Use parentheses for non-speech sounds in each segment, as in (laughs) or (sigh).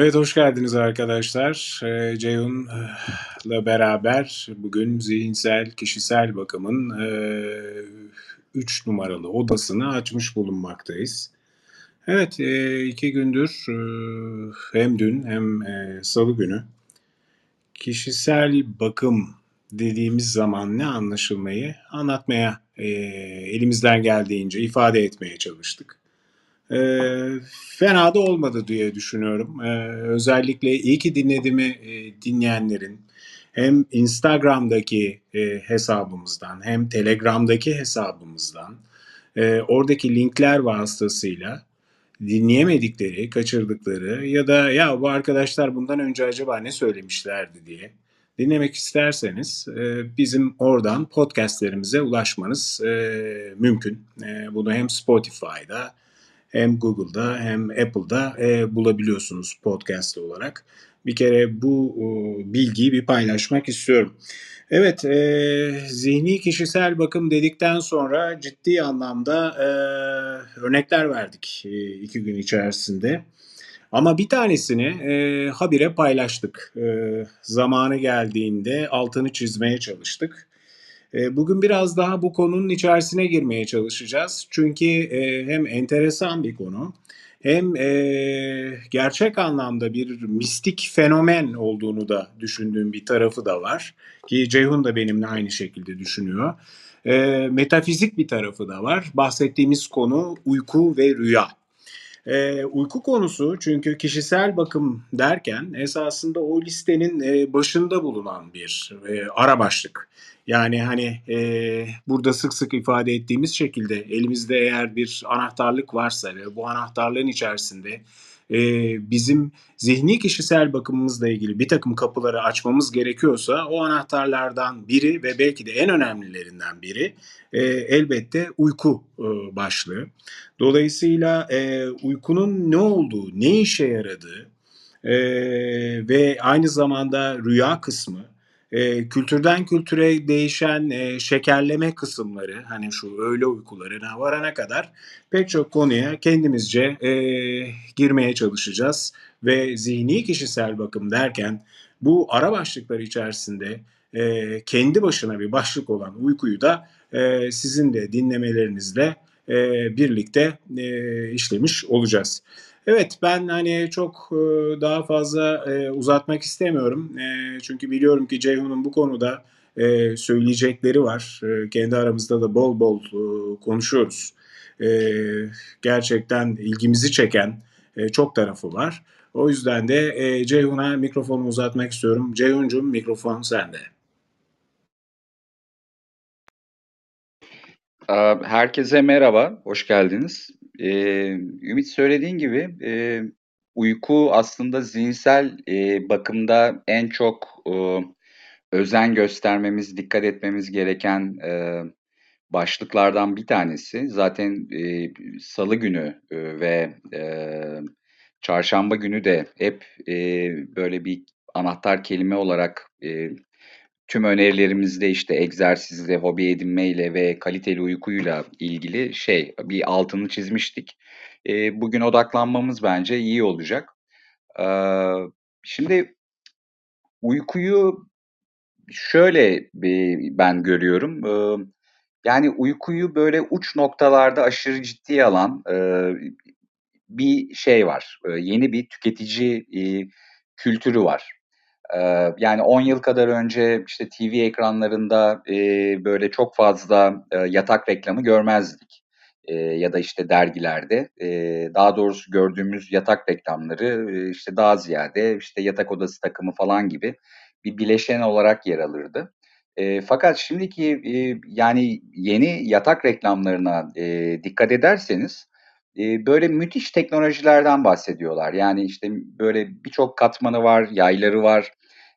Evet hoş geldiniz arkadaşlar. Ee, Ceyhun'la beraber bugün zihinsel kişisel bakımın 3 numaralı odasını açmış bulunmaktayız. Evet e, iki gündür hem dün hem salı günü kişisel bakım dediğimiz zaman ne anlaşılmayı anlatmaya elimizden geldiğince ifade etmeye çalıştık. E, fena da olmadı diye düşünüyorum. E, özellikle iyi ki dinlediğimi e, dinleyenlerin hem Instagram'daki e, hesabımızdan hem Telegram'daki hesabımızdan e, oradaki linkler vasıtasıyla dinleyemedikleri, kaçırdıkları ya da ya bu arkadaşlar bundan önce acaba ne söylemişlerdi diye dinlemek isterseniz e, bizim oradan podcastlerimize ulaşmanız e, mümkün. E, bunu hem Spotify'da hem Google'da hem Apple'da e, bulabiliyorsunuz podcast olarak. Bir kere bu e, bilgiyi bir paylaşmak istiyorum. Evet, e, zihni kişisel bakım dedikten sonra ciddi anlamda e, örnekler verdik e, iki gün içerisinde. Ama bir tanesini e, habire paylaştık. E, zamanı geldiğinde altını çizmeye çalıştık. E, bugün biraz daha bu konunun içerisine girmeye çalışacağız. Çünkü e, hem enteresan bir konu hem e, gerçek anlamda bir mistik fenomen olduğunu da düşündüğüm bir tarafı da var. Ki Ceyhun da benimle aynı şekilde düşünüyor. E, metafizik bir tarafı da var. Bahsettiğimiz konu uyku ve rüya. E, uyku konusu çünkü kişisel bakım derken esasında o listenin e, başında bulunan bir e, ara başlık. Yani hani e, burada sık sık ifade ettiğimiz şekilde elimizde eğer bir anahtarlık varsa ve bu anahtarlığın içerisinde e, bizim zihni kişisel bakımımızla ilgili bir takım kapıları açmamız gerekiyorsa o anahtarlardan biri ve belki de en önemlilerinden biri e, elbette uyku e, başlığı. Dolayısıyla e, uykunun ne olduğu, ne işe yaradığı e, ve aynı zamanda rüya kısmı e, kültürden kültüre değişen e, şekerleme kısımları hani şu öğle uykularına varana kadar pek çok konuya kendimizce e, girmeye çalışacağız ve zihni kişisel bakım derken bu ara başlıklar içerisinde e, kendi başına bir başlık olan uykuyu da e, sizin de dinlemelerinizle e, birlikte e, işlemiş olacağız. Evet ben hani çok e, daha fazla e, uzatmak istemiyorum. E, çünkü biliyorum ki Ceyhun'un bu konuda söyleyecekleri var. Kendi aramızda da bol bol konuşuyoruz. Gerçekten ilgimizi çeken çok tarafı var. O yüzden de Ceyhun'a mikrofonu uzatmak istiyorum. Ceyhun'cum mikrofon sende. Herkese merhaba, hoş geldiniz. Ee, Ümit söylediğin gibi e, uyku aslında zihinsel e, bakımda en çok e, özen göstermemiz, dikkat etmemiz gereken e, başlıklardan bir tanesi. Zaten e, salı günü e, ve e, çarşamba günü de hep e, böyle bir anahtar kelime olarak e, tüm önerilerimizde işte egzersizle, hobi edinmeyle ve kaliteli uykuyla ilgili şey bir altını çizmiştik. E, bugün odaklanmamız bence iyi olacak. E, şimdi uykuyu şöyle bir, ben görüyorum. E, yani uykuyu böyle uç noktalarda aşırı ciddiye alan e, bir şey var. E, yeni bir tüketici e, kültürü var yani 10 yıl kadar önce işte TV ekranlarında e, böyle çok fazla e, yatak reklamı görmezdik. E, ya da işte dergilerde. Daha doğrusu gördüğümüz yatak reklamları işte daha ziyade işte yatak odası takımı falan gibi bir bileşen olarak yer alırdı. Fakat şimdiki yani yeni yatak reklamlarına dikkat ederseniz böyle müthiş teknolojilerden bahsediyorlar. Yani işte böyle birçok katmanı var, yayları var.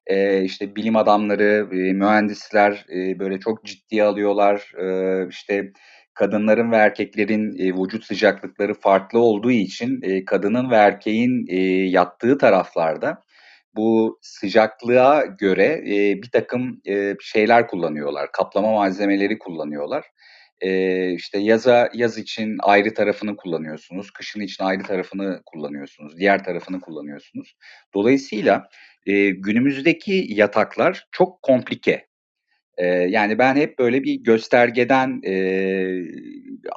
E, işte bilim adamları, e, mühendisler e, böyle çok ciddiye alıyorlar. E, işte kadınların ve erkeklerin e, vücut sıcaklıkları farklı olduğu için e, kadının ve erkeğin e, yattığı taraflarda bu sıcaklığa göre e, bir takım e, şeyler kullanıyorlar, kaplama malzemeleri kullanıyorlar. E, işte yaza yaz için ayrı tarafını kullanıyorsunuz, kışın için ayrı tarafını kullanıyorsunuz, diğer tarafını kullanıyorsunuz. Dolayısıyla e, günümüzdeki yataklar çok komplike. Eee, yani ben hep böyle bir göstergeden, eee,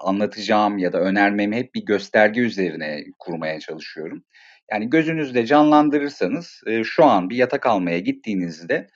anlatacağım ya da önermemi hep bir gösterge üzerine kurmaya çalışıyorum. Yani gözünüzde canlandırırsanız, eee, şu an bir yatak almaya gittiğinizde,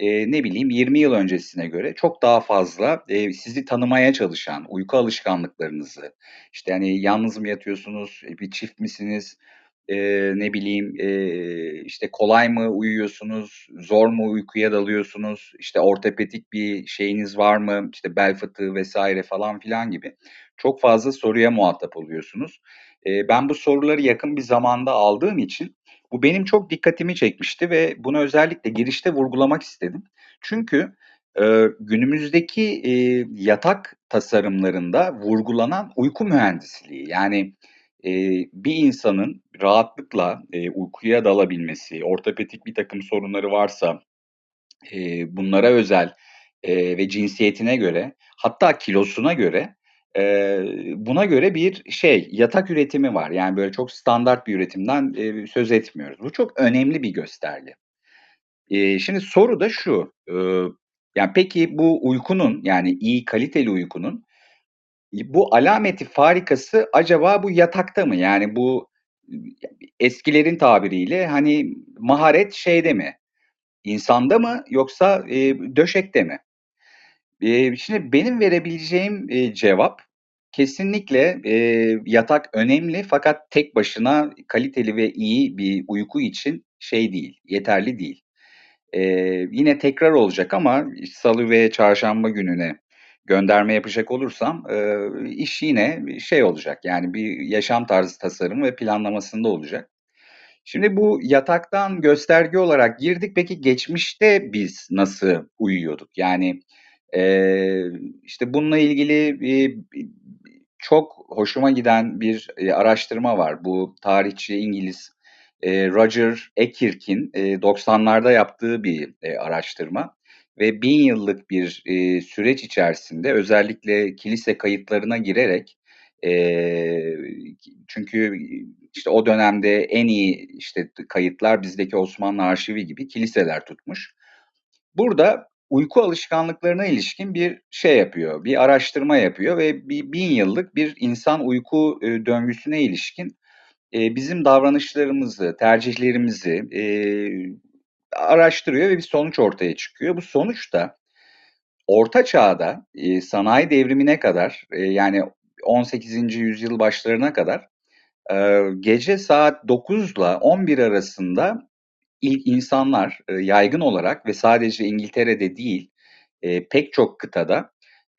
eee, ne bileyim 20 yıl öncesine göre çok daha fazla, eee, sizi tanımaya çalışan, uyku alışkanlıklarınızı, işte, hani, yalnız mı yatıyorsunuz, bir çift misiniz, Eee, ne bileyim, eee, işte, kolay mı uyuyorsunuz, zor mu uykuya dalıyorsunuz, işte, ortopedik bir şeyiniz var mı, işte, bel fıtığı vs. falan filan gibi çok fazla soruya muhatap oluyorsunuz. Eee, ben bu soruları yakın bir zamanda aldığım için bu benim çok dikkatimi çekmişti ve bunu özellikle girişte vurgulamak istedim. Çünkü, eee, günümüzdeki, eee, yatak tasarımlarında vurgulanan uyku mühendisliği, yani, Eee, bir insanın rahatlıkla, eee, uykuya dalabilmesi, ortopedik birtakım sorunları varsa, eee, bunlara özel, eee, ve cinsiyetine göre hatta kilosuna göre, eee, buna göre bir şey, yatak üretimi var. Yani, böyle, çok standart bir üretimden, eee, söz etmiyoruz. Bu çok önemli bir gösterge. Eee, şimdi soru da şu, ııı, ya, peki bu uykunun, yani iyi kaliteli uykunun bu alameti farikası acaba bu yatakta mı? Yani bu eskilerin tabiriyle, hani, maharet şeyde mi, insanda mı yoksa, eee, döşekte mi? Eee, şimdi benim verebileceğim, eee, cevap kesinlikle, eee, yatak önemli fakat tek başına kaliteli ve iyi bir uyku için şey değil, yeterli değil. Eee, yine tekrar olacak ama salı ve çarşamba gününe gönderme yapacak olursam, eee, iş yine şey olacak, yani bir yaşam tarzı tasarımı ve planlamasında olacak. Şimdi bu yataktan gösterge olarak girdik. Peki geçmişte biz nasıl uyuyorduk? Yani, eee, işte bununla ilgili, iii, çok hoşuma giden bir, eee, araştırma var. Bu tarihçi İngiliz, eee, Roger Ackirk'in, eee, 90'larda yaptığı bir, eee, araştırma ve 1000 yıllık bir, eee, süreç içerisinde özellikle kilise kayıtlarına girerek, eee, çünkü, işte, o dönemde en iyi, işte, kayıtlar bizdeki Osmanlı Arşivi gibi kiliseler tutmuş. Burada uyku alışkanlıklarına ilişkin bir şey yapıyor, bir araştırma yapıyor ve bir 1000 yıllık bir insan uyku, eee, döngüsüne ilişkin, eee, bizim davranışlarımızı, tercihlerimizi, eee, araştırıyor ve bir sonuç ortaya çıkıyor. Bu sonuç da Orta Çağ'da, eee, sanayi devrimine kadar, eee, yani 18. yüzyıl başlarına kadar, eee, gece saat 9'la 11 arasında ilk insanlar, eee, yaygın olarak ve sadece İngiltere'de değil, eee, pek çok kıtada,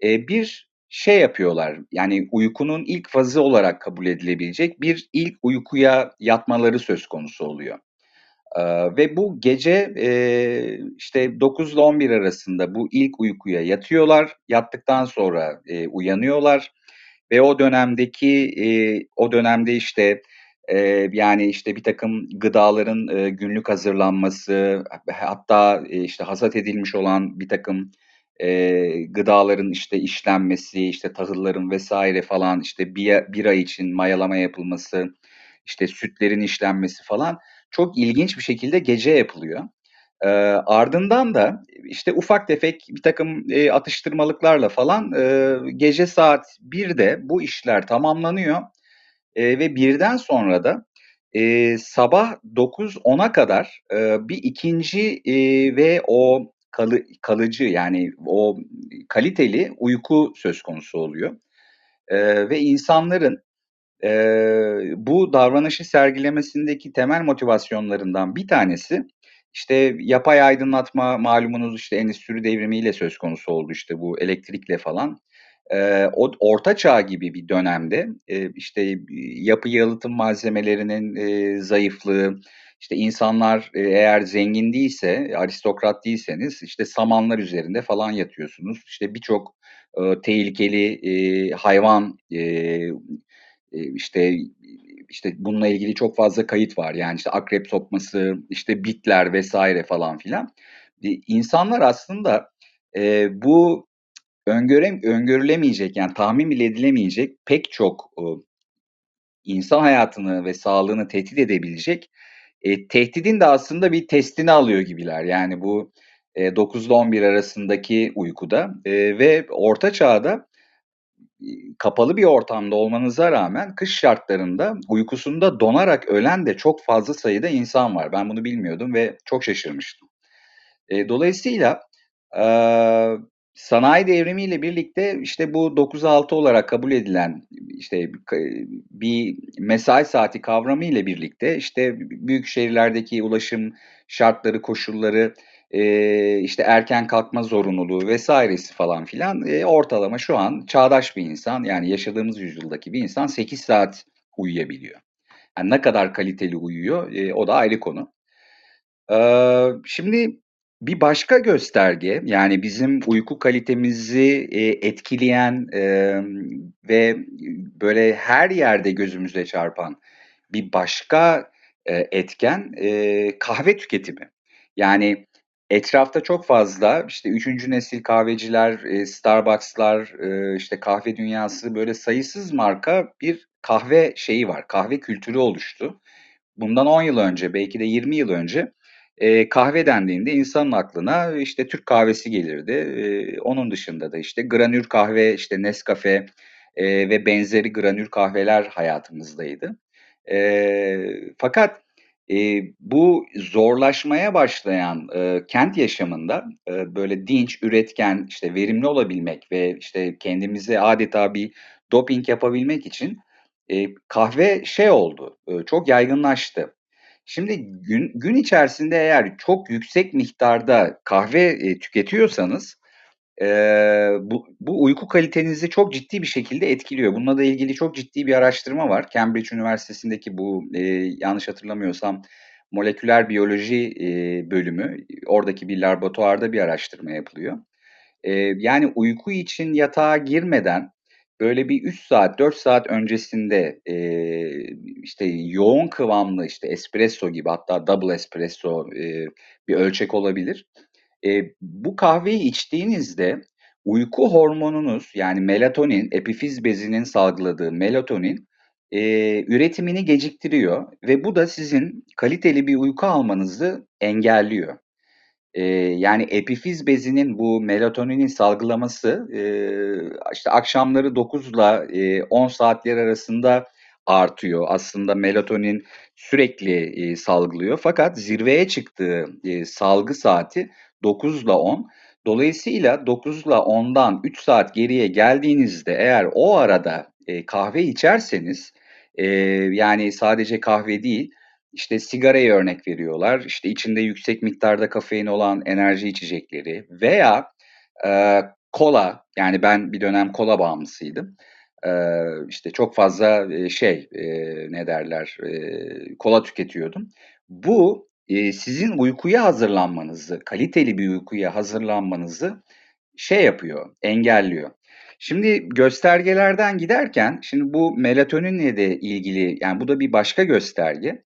eee, bir şey yapıyorlar, yani uykunun ilk fazı olarak kabul edilebilecek bir ilk uykuya yatmaları söz konusu oluyor. Eee, ve bu gece, eee, işte 9'la 11 arasında bu ilk uykuya yatıyorlar. Yattıktan sonra, eee, uyanıyorlar ve o dönemdeki, eee, o dönemde, işte, eee, yani, işte, birtakım gıdaların, eee, günlük hazırlanması, hatta, eee, işte, hasat edilmiş olan birtakım, eee, gıdaların, işte, işlenmesi, işte, tahılların vs. falan, işte, biya bira için mayalama yapılması, işte, sütlerin işlenmesi falan çok ilginç bir şekilde gece yapılıyor. Eee, ardından da, işte, ufak tefek birtakım, eee, atıştırmalıklarla falan, eee, gece saat 1'de bu işler tamamlanıyor, eee, ve 1'den sonra da, eee, sabah 9-10'a kadar, eee, bir 2'nci, eee, ve o kalı kalıcı, yani o kaliteli uyku söz konusu oluyor. Eee, ve insanların Eee, bu davranışı sergilemesindeki temel motivasyonlarından bir tanesi, işte, yapay aydınlatma malumunuz, işte, endüstri devrimiyle söz konusu oldu, işte, bu elektrikle falan. Eee, o Orta Çağ gibi bir dönemde, eee, işte, yapı yalıtım malzemelerinin, eee, zayıflığı, işte, insanlar, eğer zengin değilse, aristokrat değilseniz, işte, samanlar üzerinde falan yatıyorsunuz. İşte, birçok, ııı, tehlikeli, eee, hayvan, eee, işte, işte, bununla ilgili çok fazla kayıt var. Yani, işte, akrep sokması, işte, bitler vs. falan filan. İnsanlar aslında, eee, bu öngöre öngörülemeyecek, yani, tahmin bile edilemeyecek pek çok, ııı, insan hayatını ve sağlığını tehdit edebilecek, eee, tehditin de aslında bir testini alıyor gibiler. Yani, bu, eee, 9'da 11 arasındaki uykuda, eee, ve Orta Çağ'da, kapalı bir ortamda olmanıza rağmen kış şartlarında uykusunda donarak ölen de çok fazla sayıda insan var. Ben bunu bilmiyordum ve çok şaşırmıştım. Eee, dolayısıyla, aaa, sanayi devrimiyle birlikte, işte, bu 9-6 olarak kabul edilen, işte, bir mesai saati kavramı ile birlikte, işte, büyük şehirlerdeki ulaşım şartları, koşulları, eee, işte, erken kalkma zorunluluğu vs.'si falan filan, eee, ortalama şu an çağdaş bir insan, yani, yaşadığımız yüzyıldaki bir insan 8 saat uyuyabiliyor. Hani, ne kadar kaliteli uyuyor, eee, o da ayrı konu. Aaa, şimdi bir başka gösterge, yani, bizim uyku kalitemizi, eee, etkileyen, emm, ve böyle her yerde gözümüze çarpan bir başka, eee, etken, eee, kahve tüketimi. Yani, etrafta çok fazla, işte, 3'üncü nesil kahveciler, eee, Starbucks'lar, eee, işte, kahve dünyası, böyle sayısız marka bir kahve şeyi var, kahve kültürü oluştu. Bundan 10 yıl önce, belki de 20 yıl önce, eee, kahve dendiğinde insanın aklına, işte, Türk kahvesi gelirdi. Eee, onun dışında da, işte, granül kahve, işte, Nescafe, eee, ve benzeri granül kahveler hayatımızdaydı. Eee, fakat, eee, bu zorlaşmaya başlayan, ııı, kent yaşamında, ııı, böyle dinç, üretken, işte, verimli olabilmek ve, işte, kendimize adeta bir doping yapabilmek için, eee, kahve şey oldu, ııı, çok yaygınlaştı. Şimdi gün gün içerisinde eğer çok yüksek miktarda kahve, eee, tüketiyorsanız, eee, bu bu uyku kalitenizi çok ciddi bir şekilde etkiliyor. Bununla da ilgili çok ciddi bir araştırma var. Cambridge Üniversitesi'ndeki bu, eee, yanlış hatırlamıyorsam moleküler biyoloji, eee, bölümü, oradaki bir laboratuvarda bir araştırma yapılıyor. Eee, yani, uyku için yatağa girmeden böyle bir 3 saat, 4 saat öncesinde, eee, işte, yoğun kıvamlı, işte, espresso gibi hatta double espresso, eee, bir ölçek olabilir. Eee, bu kahveyi içtiğinizde uyku hormonunuz, yani, melatonin, epifiz bezinin salgıladığı melatonin, eee, üretimini geciktiriyor ve bu da sizin kaliteli bir uyku almanızı engelliyor. Eee, yani, epifiz bezinin bu melatonini salgılaması, eee, işte, akşamları 9'la, eee, 10 saatleri arasında artıyor. Aslında melatonin sürekli, eee, salgılıyor fakat zirveye çıktığı, eee, salgı saati 9'la 10. Dolayısıyla 9'la 10'dan 3 saat geriye geldiğinizde eğer o arada, eee, kahve içerseniz, eee, yani, sadece kahve değil, işte, sigarayı örnek veriyorlar, işte, içinde yüksek miktarda kafein olan enerji içecekleri veya, eee, kola, yani, ben bir dönem kola bağımlısıydım. Eee, işte, çok fazla, eee, şey, eee, ne derler, eee, kola tüketiyordum. Bu, eee, sizin uykuya hazırlanmanızı, kaliteli bir uykuya hazırlanmanızı şey yapıyor, engelliyor. Şimdi göstergelerden giderken, şimdi bu melatoninle de ilgili, yani, bu da bir başka gösterge.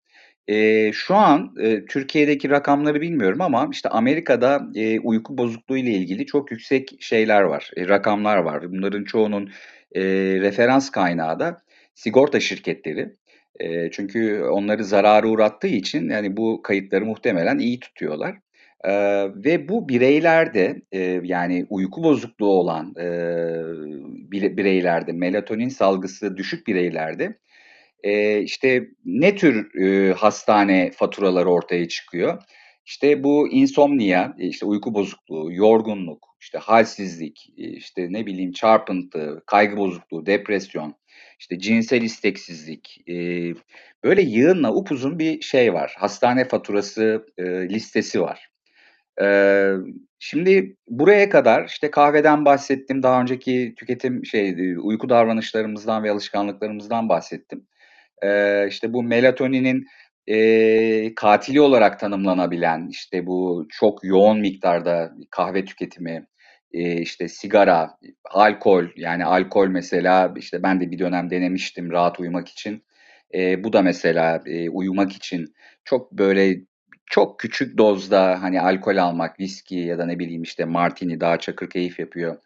Eee, şu an, eee, Türkiye'deki rakamları bilmiyorum ama, işte, Amerika'da, eee, uyku bozukluğu ile ilgili çok yüksek şeyler var, eee, rakamlar var. Bunların çoğunun, eee, referans kaynağı da sigorta şirketleri. Eee, çünkü onları zarara uğrattığı için, yani, bu kayıtları muhtemelen iyi tutuyorlar. Eee, ve bu bireylerde, eee, yani, uyku bozukluğu olan, bire bireylerde, melatonin salgısı düşük bireylerde, eee, işte, ne tür, üüü, hastane faturaları ortaya çıkıyor? İşte, bu insomnia, işte, uyku bozukluğu, yorgunluk, işte, hâlsizlik, iii, işte, ne bileyim, çarpıntı, kaygı bozukluğu, depresyon, işte, cinsel isteksizlik, eee, böyle yığınla upuzun bir şey var, hastane faturası, eee, listesi var. Eee, şimdi buraya kadar, işte, kahveden bahsettim, daha önceki tüketim şey, uyku davranışlarımızdan ve alışkanlıklarımızdan bahsettim. Eee, işte, bu melatoninin, eee, katili olarak tanımlanabilen, işte, bu çok yoğun miktarda kahve tüketimi, eee, işte, sigara, alkol, yani alkol mesela, işte, ben de bir dönem denemiştim rahat uyumak için. Eee, bu da mesela, eee, uyumak için çok böyle çok küçük dozda, hani, alkol almak, viski ya da ne bileyim, işte, martini daha çakır keyif yapıyor.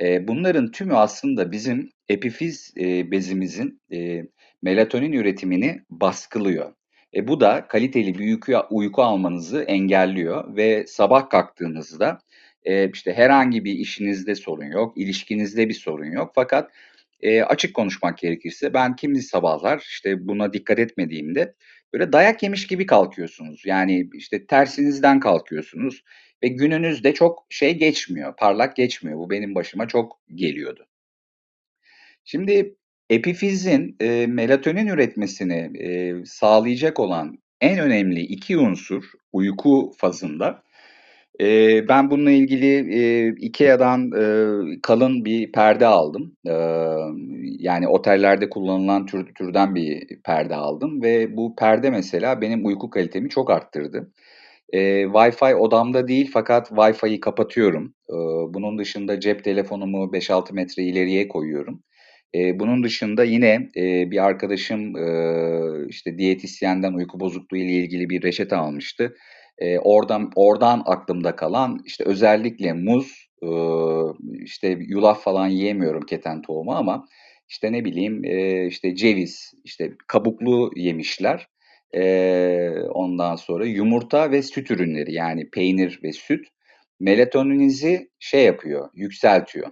Eee, bunların tümü aslında bizim epifiz, eee, bezimizin, eee, melatonin üretimini baskılıyor. E, bu da kaliteli bir uyku uyku almanızı engelliyor ve sabah kalktığınızda, eee, işte, herhangi bir işinizde sorun yok, ilişkinizde bir sorun yok fakat, eee, açık konuşmak gerekirse ben kimi sabahlar, işte, buna dikkat etmediğimde böyle dayak yemiş gibi kalkıyorsunuz. Yani, işte, tersinizden kalkıyorsunuz ve gününüz de çok şey geçmiyor, parlak geçmiyor. Bu benim başıma çok geliyordu. Şimdi epifizin, eee, melatonin üretmesini, eee, sağlayacak olan en önemli 2 unsur uyku fazında. Eee, ben bununla ilgili, eee, IKEA'dan, eee, kalın bir perde aldım. Emm, yani otellerde kullanılan tür türden bir perde aldım ve bu perde mesela benim uyku kalitemi çok arttırdı. Eee, Wi-Fi odamda değil fakat Wi-Fi'yi kapatıyorum. Iıı, bunun dışında cep telefonumu 5-6 metre ileriye koyuyorum. Eee, bunun dışında yine, eee, bir arkadaşım, ııı, işte, diyetisyenden uyku bozukluğu ile ilgili bir reçete almıştı. Eee, oradan oradan aklımda kalan, işte, özellikle muz, ııı, işte, yulaf falan yiyemiyorum keten tohumu ama, işte, ne bileyim, eee, işte, ceviz, işte, kabuklu yemişler, eee, ondan sonra yumurta ve süt ürünleri, yani peynir ve süt melatoninizi şey yapıyor, yükseltiyor.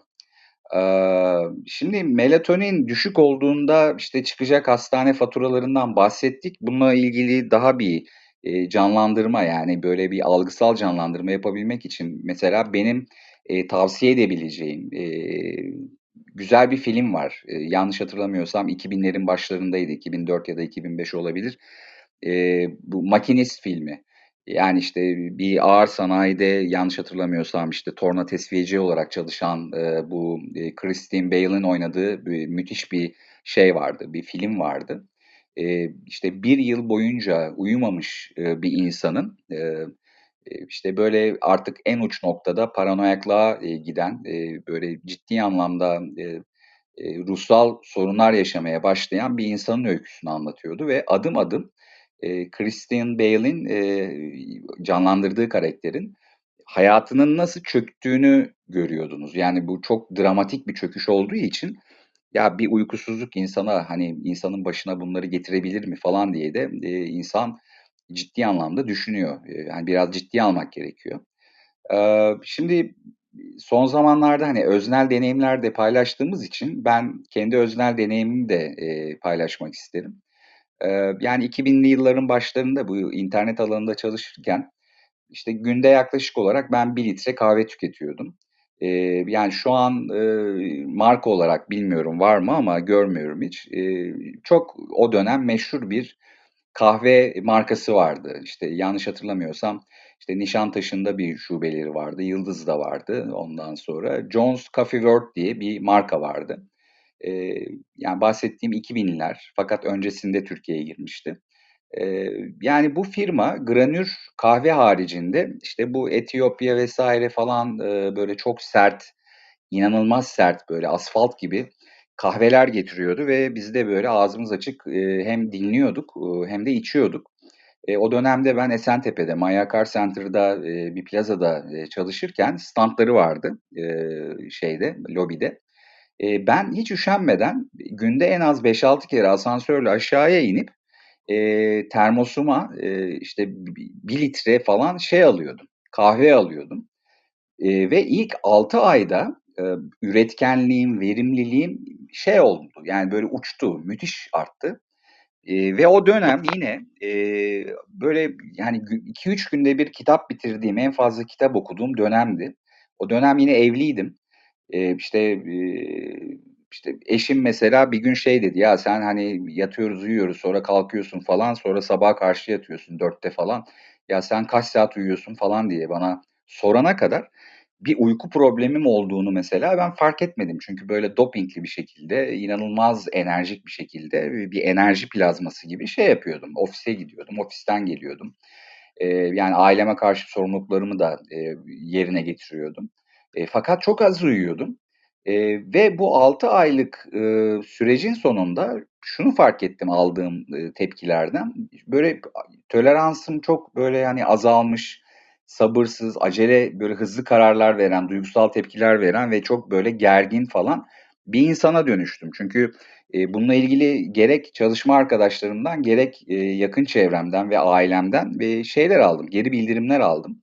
Şimdi melatonin düşük olduğunda, işte, çıkacak hastane faturalarından bahsettik. Bununla ilgili daha bir, eee, canlandırma, yani, böyle bir algısal canlandırma yapabilmek için mesela benim, eee, tavsiye edebileceğim, eee, güzel bir film var. Eee, yanlış hatırlamıyorsam 2000'lerin başlarındaydı. 2004 ya da 2005 olabilir. Eee, bu Makinist filmi. Yani, işte, bir ağır sanayide yanlış hatırlamıyorsam, işte, torna tesviyeci olarak çalışan, eee, bu, eee, Christian Bale'ın oynadığı bir müthiş bir şey vardı, bir film vardı. Eee, işte, 1 yıl boyunca uyumamış, eee, bir insanın, eee, işte, böyle artık en uç noktada paranoyaklığa, eee, giden, eee, böyle ciddi anlamda, eee, eee, ruhsal sorunlar yaşamaya başlayan bir insanın öyküsünü anlatıyordu ve adım adım, eee, Christian Bale'in, eee, canlandırdığı karakterin hayatının nasıl çöktüğünü görüyordunuz. Yani, bu çok dramatik bir çöküş olduğu için, ya, bir uykusuzluk insana, hani, insanın başına bunları getirebilir mi falan diye de, eee, insan ciddi anlamda düşünüyor. Eee, hani, biraz ciddiye almak gerekiyor. Eee, şimdi son zamanlarda, hani, öznel deneyimler de paylaştığımız için ben kendi öznel deneyimimi de, eee, paylaşmak isterim. Eee, yani 2000'li yılların başlarında bu internet alanında çalışırken, işte, günde yaklaşık olarak ben 1 litre kahve tüketiyordum. Eee, yani şu an, eee, marka olarak bilmiyorum var mı ama görmüyorum hiç. Eee, çok o dönem meşhur bir kahve markası vardı. İşte, yanlış hatırlamıyorsam, işte, Nişantaşı'nda bir şubeleri vardı, Yıldız'da vardı ondan sonra. Jones Coffee World diye bir marka vardı. Eee, yani bahsettiğim 2000'ler fakat öncesinde Türkiye'ye girmişti. Yani bu firma granür kahve haricinde, işte, bu Etiyopya vs. falan, böyle çok sert, inanılmaz sert, böyle asfalt gibi kahveler getiriyordu ve biz de böyle ağzımız açık, hem dinliyorduk, hem de içiyorduk. O dönemde ben Esentepe'de, Maya Car Center'da, bir plazada, çalışırken stantları vardı, şeyde, lobide. Ben hiç üşenmeden günde en az 5-6 kere asansörle aşağıya inip, eee, termosuma, eee, işte, bi bi 1 litre falan şey alıyordum, kahve alıyordum. Eee, ve ilk 6 ayda, eee, üretkenliğim, verimliliğim şey oldu, yani, böyle uçtu, müthiş arttı. Eee, ve o dönem yine, eee, böyle, yani, gü 2-3 günde bir kitap bitirdiğim, en fazla kitap okuduğum dönemdi. O dönem yine evliydim. Eee, işte, eee, işte, eşim mesela bir gün şey dedi, "Ya, sen, hani, yatıyoruz, uyuyoruz, sonra kalkıyorsun falan, sonra sabaha karşı yatıyorsun 4'te falan. Ya, sen kaç saat uyuyorsun?" falan diye bana sorana kadar bir uyku problemim olduğunu mesela ben fark etmedim. Çünkü böyle dopingli bir şekilde, inanılmaz enerjik bir şekilde bir enerji plazması gibi şey yapıyordum. Ofise gidiyordum, ofisten geliyordum. Ee, yani aileme karşı sorumluluklarımı da e, yerine getiriyordum. E, fakat çok az uyuyordum. E, ve bu 6 aylık e, sürecin sonunda şunu fark ettim aldığım e, tepkilerden. Böyle toleransım çok böyle yani azalmış, sabırsız, acele böyle hızlı kararlar veren, duygusal tepkiler veren ve çok böyle gergin falan bir insana dönüştüm. Çünkü e, bununla ilgili gerek çalışma arkadaşlarımdan gerek e, yakın çevremden ve ailemden ve şeyler aldım, geri bildirimler aldım.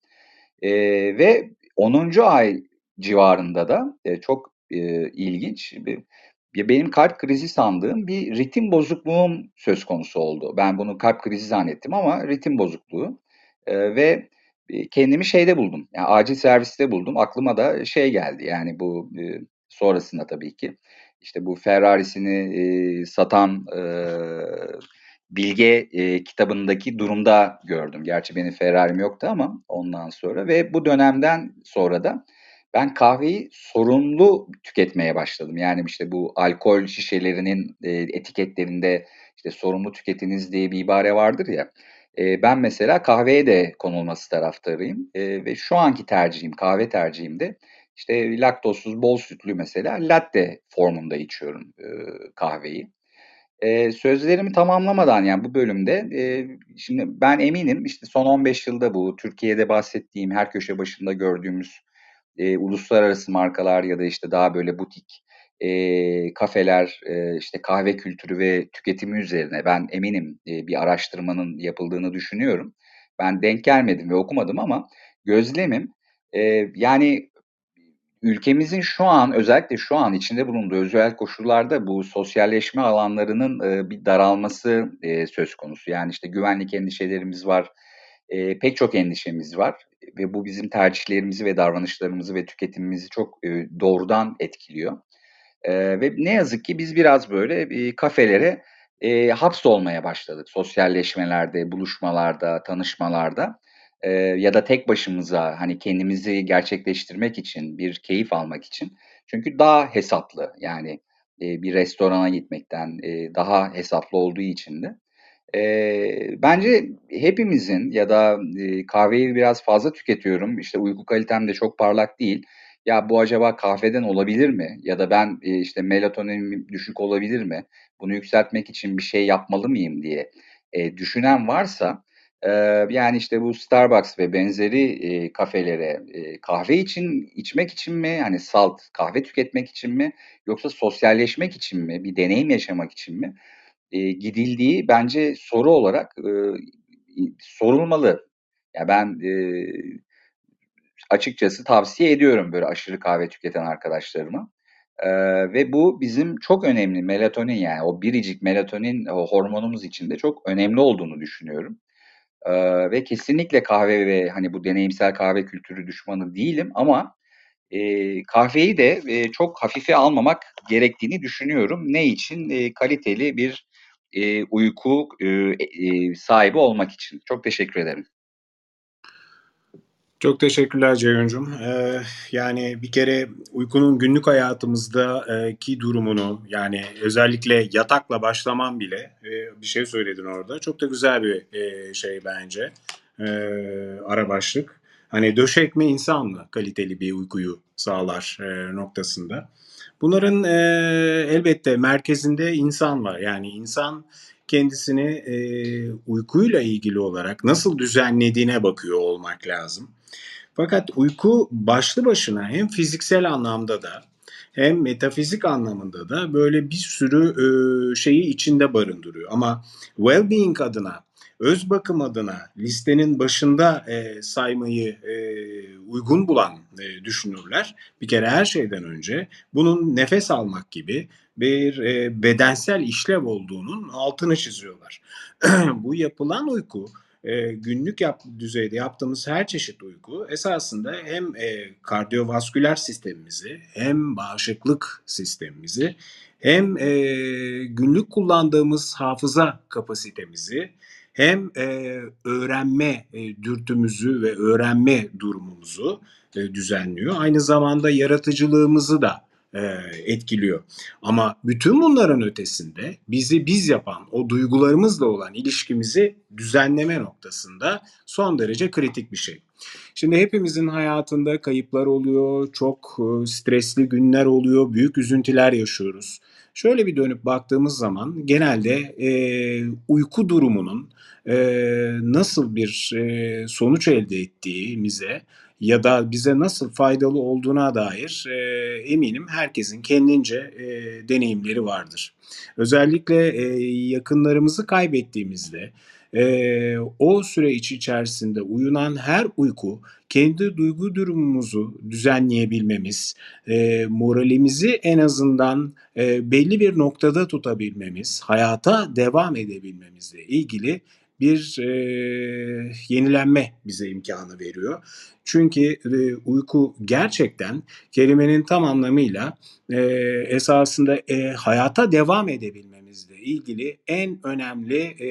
E, ve 10. ay civarında da e, çok e, ilginç bir benim kalp krizi sandığım bir ritim bozukluğum söz konusu oldu. Ben bunu kalp krizi zannettim ama ritim bozukluğu e, ve kendimi şeyde buldum. Yani acil serviste buldum. Aklıma da şey geldi. Yani bu e, sonrasında tabii ki işte bu Ferrari'sini e, satan e, Bilge e, kitabındaki durumda gördüm. Gerçi benim Ferrari'm yoktu ama ondan sonra ve bu dönemden sonra da ben kahveyi sorumlu tüketmeye başladım. Yani işte bu alkol şişelerinin e, etiketlerinde işte sorumlu tüketiniz diye bir ibare vardır ya. E, ben mesela kahveye de konulması taraftarıyım e, ve şu anki tercihim, kahve tercihim de işte laktozsuz, bol sütlü mesela latte formunda içiyorum e, kahveyi. E, sözlerimi tamamlamadan yani bu bölümde e, şimdi ben eminim işte son 15 yılda bu Türkiye'de bahsettiğim her köşe başında gördüğümüz e, uluslararası markalar ya da işte daha böyle butik e, kafeler, e, işte kahve kültürü ve tüketimi üzerine ben eminim e, bir araştırmanın yapıldığını düşünüyorum. Ben denk gelmedim ve okumadım ama gözlemim e, yani ülkemizin şu an özellikle şu an içinde bulunduğu özel koşullarda bu sosyalleşme alanlarının e, bir daralması e, söz konusu. Yani işte güvenlik endişelerimiz var, e, pek çok endişemiz var ve bu bizim tercihlerimizi ve davranışlarımızı ve tüketimimizi çok e, doğrudan etkiliyor. E, ve ne yazık ki biz biraz böyle e, kafelere e, hapsolmaya başladık. Sosyalleşmelerde, buluşmalarda, tanışmalarda ya da tek başımıza hani kendimizi gerçekleştirmek için, bir keyif almak için. Çünkü daha hesaplı yani bir restorana gitmekten daha hesaplı olduğu için de. Eee, bence hepimizin ya da, eee, kahveyi biraz fazla tüketiyorum, işte, uyku kalitem de çok parlak değil. Ya, bu acaba kahveden olabilir mi? Ya da ben, eee, işte, melatoninim düşük olabilir mi? Bunu yükseltmek için bir şey yapmalı mıyım diye, eee, düşünen varsa, yani, işte, bu Starbucks ve benzeri, eee, kafelere, eee, kahve için, içmek için mi, hani, salt kahve tüketmek için mi yoksa sosyalleşmek için mi, bir deneyim yaşamak için mi? Eee, gidildiği bence soru olarak, ııı, sorulmalı. Ya, ben, eee, açıkçası tavsiye ediyorum böyle aşırı kahve tüketen arkadaşlarıma. Eee, ve bu bizim çok önemli melatonin yani o biricik melatonin o hormonumuz için de çok önemli olduğunu düşünüyorum. Eee, ve kesinlikle kahve ve hani bu deneyimsel kahve kültürü düşmanı değilim ama Eee, kahveyi de, eee, çok hafife almamak gerektiğini düşünüyorum. Ne için? Eee, kaliteli bir, eee, uyku, eee, eee, sahibi olmak için. Çok teşekkür ederim. Çok teşekkürler Ceyhuncuğum. Eee, yani bir kere uykunun günlük hayatımızda eee, ki durumunu yani özellikle yatakla başlamam bile eee, bir şey söyledin orada. Çok da güzel bir eee, şey bence. Eee, ara başlık. Hani döşek mi insan mı kaliteli bir uykuyu sağlar eee, noktasında. Bunların eee, elbette merkezinde insan var. Yani insan kendisini eee, uykuyla ilgili olarak nasıl düzenlediğine bakıyor olmak lazım. Fakat uyku başlı başına hem fiziksel anlamda da hem metafizik anlamında da böyle bir sürü e, şeyi içinde barındırıyor. Ama well-being adına, öz bakım adına listenin başında e, saymayı e, uygun bulan e, düşünürler. Bir kere her şeyden önce bunun nefes almak gibi bir e, bedensel işlev olduğunun altını çiziyorlar. (clears throat) Bu yapılan uyku e, günlük yap, düzeyde yaptığımız her çeşit uyku esasında hem e, kardiyovasküler sistemimizi hem bağışıklık sistemimizi hem e, günlük kullandığımız hafıza kapasitemizi hem e, öğrenme e, dürtümüzü ve öğrenme durumumuzu e, düzenliyor. Aynı zamanda yaratıcılığımızı da etkiliyor. Ama bütün bunların ötesinde bizi biz yapan o duygularımızla olan ilişkimizi düzenleme noktasında son derece kritik bir şey. Şimdi hepimizin hayatında kayıplar oluyor, çok e, stresli günler oluyor, büyük üzüntüler yaşıyoruz. Şöyle bir dönüp baktığımız zaman genelde e, uyku durumunun e, nasıl bir e, sonuç elde ettiğimize ya da bize nasıl faydalı olduğuna dair e, eminim herkesin kendince e, deneyimleri vardır. Özellikle e, yakınlarımızı kaybettiğimizde e, o süre içerisinde uyunan her uyku kendi duygu durumumuzu düzenleyebilmemiz, e, moralimizi en azından e, belli bir noktada tutabilmemiz, hayata devam edebilmemizle ilgili bir e, yenilenme bize imkanı veriyor. Çünkü e, uyku gerçekten kelimenin tam anlamıyla e, esasında e, hayata devam edebilmemizle ilgili en önemli e,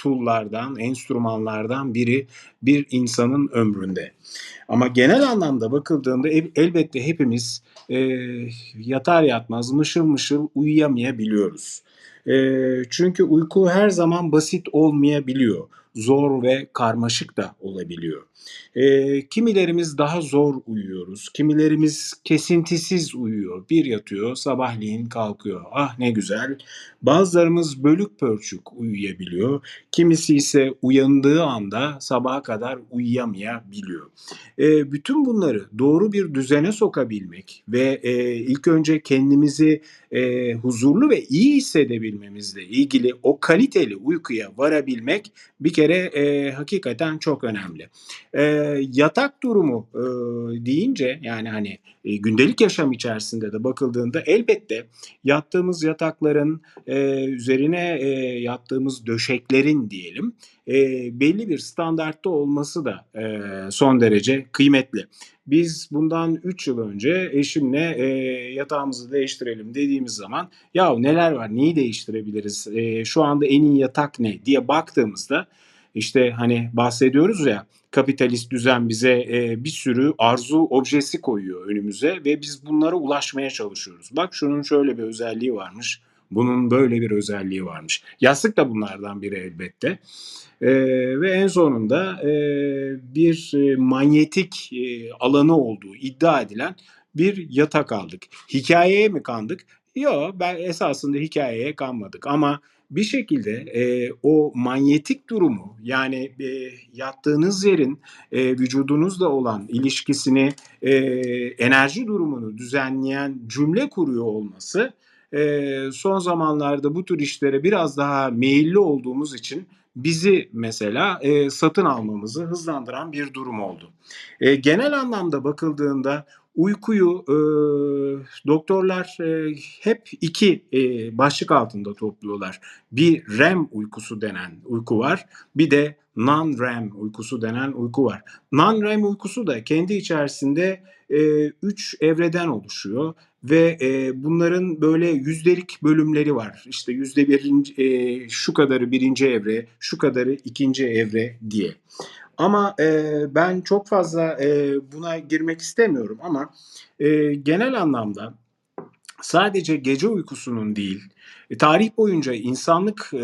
tool'lardan, enstrümanlardan biri bir insanın ömründe. Ama genel anlamda bakıldığında elbette hepimiz e, yatar yatmaz mışıl mışıl uyuyamayabiliyoruz. E, çünkü uyku her zaman basit olmayabiliyor. Zor ve karmaşık da olabiliyor. E, kimilerimiz daha zor uyuyoruz. Kimilerimiz kesintisiz uyuyor. Bir yatıyor, sabahleyin kalkıyor. Ah ne güzel. Bazılarımız bölük pörçük uyuyabiliyor. Kimisi ise uyandığı anda sabaha kadar uyuyamayabiliyor. E, bütün bunları doğru bir düzene sokabilmek ve e, ilk önce kendimizi e, huzurlu ve iyi hissedebilmemizle ilgili o kaliteli uykuya varabilmek bir kere e, hakikaten çok önemli. E, yatak durumu e, deyince yani hani e, gündelik yaşam içerisinde de bakıldığında elbette yattığımız yatakların e, üzerine e, yattığımız döşeklerin diyelim e, belli bir standartta olması da e, son derece kıymetli. Biz bundan 3 yıl önce eşimle e, yatağımızı değiştirelim dediğimiz zaman ya neler var neyi değiştirebiliriz e, şu anda en iyi yatak ne diye baktığımızda işte hani bahsediyoruz ya kapitalist düzen bize e, bir sürü arzu objesi koyuyor önümüze ve biz bunlara ulaşmaya çalışıyoruz. Bak şunun şöyle bir özelliği varmış. Bunun böyle bir özelliği varmış. Yastık da bunlardan biri elbette. E, ve en sonunda e, bir e, manyetik e, alanı olduğu iddia edilen bir yatak aldık. Hikayeye mi kandık? Yok ben esasında hikayeye kanmadık ama bir şekilde e, o manyetik durumu yani e, yattığınız yerin e, vücudunuzla olan ilişkisini e, enerji durumunu düzenleyen cümle kuruyor olması e, son zamanlarda bu tür işlere biraz daha meyilli olduğumuz için bizi mesela e, satın almamızı hızlandıran bir durum oldu. E, genel anlamda bakıldığında uykuyu e, doktorlar e, hep iki e, başlık altında topluyorlar. Bir REM uykusu denen uyku var. Bir de non-REM uykusu denen uyku var. Non-REM uykusu da kendi içerisinde e, üç evreden oluşuyor ve e, bunların böyle yüzdelik bölümleri var. İşte yüzde birinci, e, şu kadarı birinci evre, şu kadarı ikinci evre diye. Ama e, ben çok fazla e, buna girmek istemiyorum ama e, genel anlamda sadece gece uykusunun değil, e, tarih boyunca insanlık e,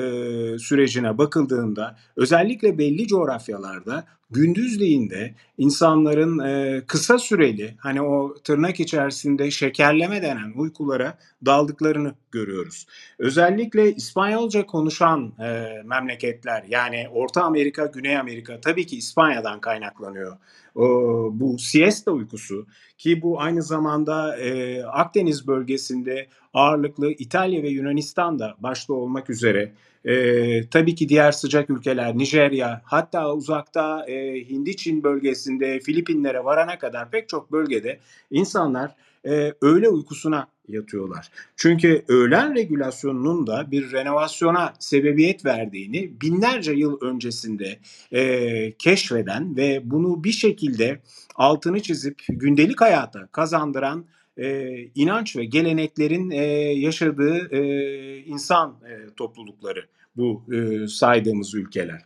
sürecine bakıldığında özellikle belli coğrafyalarda gündüzliğinde insanların e, kısa süreli hani o tırnak içerisinde şekerleme denen uykulara daldıklarını görüyoruz. Özellikle İspanyolca konuşan e, memleketler yani Orta Amerika, Güney Amerika tabii ki İspanya'dan kaynaklanıyor. O, bu siesta uykusu ki bu aynı zamanda e, Akdeniz bölgesinde ağırlıklı İtalya ve Yunanistan da başta olmak üzere e, tabii ki diğer sıcak ülkeler Nijerya hatta uzakta e, Hindi-Çin bölgesinde Filipinlere varana kadar pek çok bölgede insanlar e, öğle uykusuna yatıyorlar. Çünkü öğlen regülasyonunun da bir renovasyona sebebiyet verdiğini binlerce yıl öncesinde e, keşfeden ve bunu bir şekilde altını çizip gündelik hayata kazandıran e, inanç ve geleneklerin e, yaşadığı e, insan e, toplulukları bu e, saydığımız ülkeler.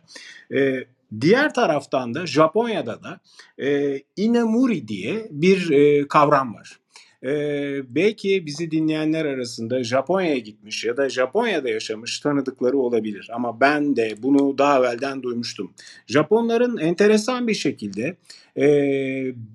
E, diğer taraftan da Japonya'da da e, inamuri diye bir e, kavram var. Ee, belki bizi dinleyenler arasında Japonya'ya gitmiş ya da Japonya'da yaşamış tanıdıkları olabilir. Ama ben de bunu daha evvelden duymuştum. Japonların enteresan bir şekilde e,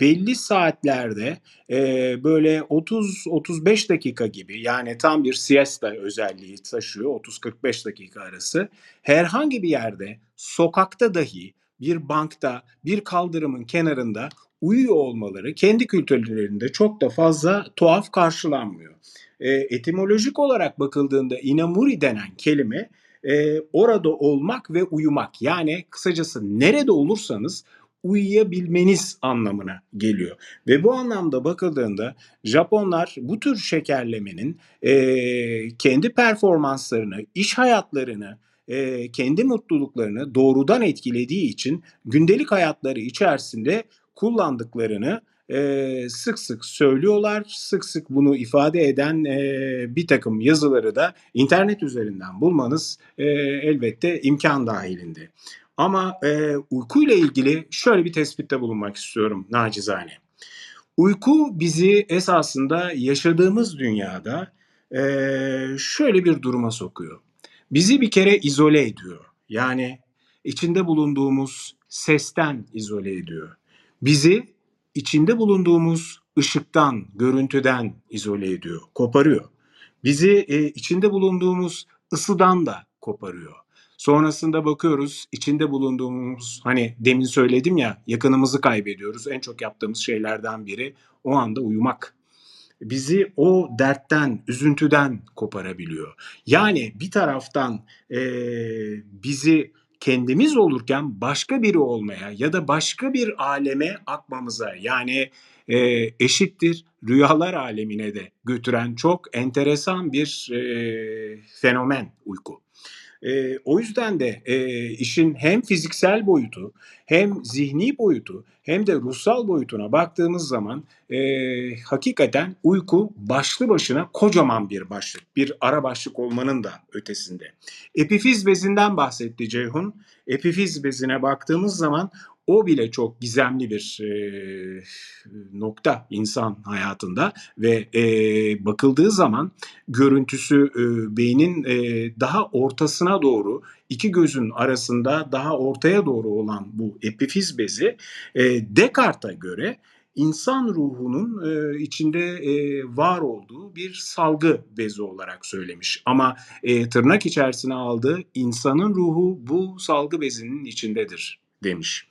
belli saatlerde e, böyle 30-35 dakika gibi yani tam bir siesta özelliği taşıyor 30-45 dakika arası. Herhangi bir yerde sokakta dahi bir bankta bir kaldırımın kenarında uyuyor olmaları kendi kültürlerinde çok da fazla tuhaf karşılanmıyor. E, etimolojik olarak bakıldığında inamuri denen kelime e, orada olmak ve uyumak yani kısacası nerede olursanız uyuyabilmeniz anlamına geliyor. Ve bu anlamda bakıldığında Japonlar bu tür şekerlemenin e, kendi performanslarını, iş hayatlarını, e, kendi mutluluklarını doğrudan etkilediği için gündelik hayatları içerisinde kullandıklarını e, sık sık söylüyorlar. Sık sık bunu ifade eden e, bir takım yazıları da internet üzerinden bulmanız e, elbette imkan dahilinde. Ama e, uykuyla ilgili şöyle bir tespitte bulunmak istiyorum nacizane. Uyku bizi esasında yaşadığımız dünyada e, şöyle bir duruma sokuyor. Bizi bir kere izole ediyor. Yani içinde bulunduğumuz sesten izole ediyor. Bizi içinde bulunduğumuz ışıktan, görüntüden izole ediyor, koparıyor. Bizi e, içinde bulunduğumuz ısıdan da koparıyor. Sonrasında bakıyoruz içinde bulunduğumuz hani demin söyledim ya yakınımızı kaybediyoruz. En çok yaptığımız şeylerden biri o anda uyumak. Bizi o dertten, üzüntüden koparabiliyor. Yani bir taraftan e, bizi kendimiz olurken başka biri olmaya ya da başka bir aleme akmamıza yani e, eşittir rüyalar alemine de götüren çok enteresan bir e, fenomen uyku. E, o yüzden de e, işin hem fiziksel boyutu hem zihni boyutu hem de ruhsal boyutuna baktığımız zaman e, hakikaten uyku başlı başına kocaman bir başlık. Bir ara başlık olmanın da ötesinde. Epifiz bezinden bahsetti Ceyhun. Epifiz bezine baktığımız zaman o bile çok gizemli bir e, nokta insan hayatında ve e, bakıldığı zaman görüntüsü e, beynin e, daha ortasına doğru iki gözün arasında daha ortaya doğru olan bu epifiz bezi e, Descartes'a göre insan ruhunun e, içinde e, var olduğu bir salgı bezi olarak söylemiş. Ama e, tırnak içerisine aldığı insanın ruhu bu salgı bezinin içindedir demiş.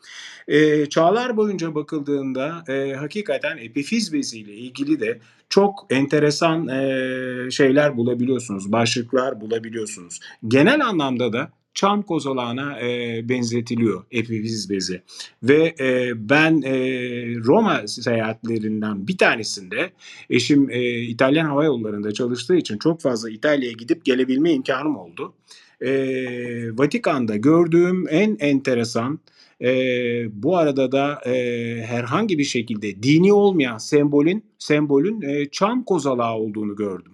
E, çağlar boyunca bakıldığında e, hakikaten epifiz beziyle ilgili de çok enteresan e, şeyler bulabiliyorsunuz, başlıklar bulabiliyorsunuz. Genel anlamda da çam kozalağına e, benzetiliyor epifiz bezi. Ve e, ben e, Roma seyahatlerinden bir tanesinde eşim e, İtalyan Hava Yolları'nda çalıştığı için çok fazla İtalya'ya gidip gelebilme imkanım oldu. E, Vatikan'da gördüğüm en enteresan e, bu arada da e, herhangi bir şekilde dini olmayan sembolün sembolün e, çam kozalağı olduğunu gördüm.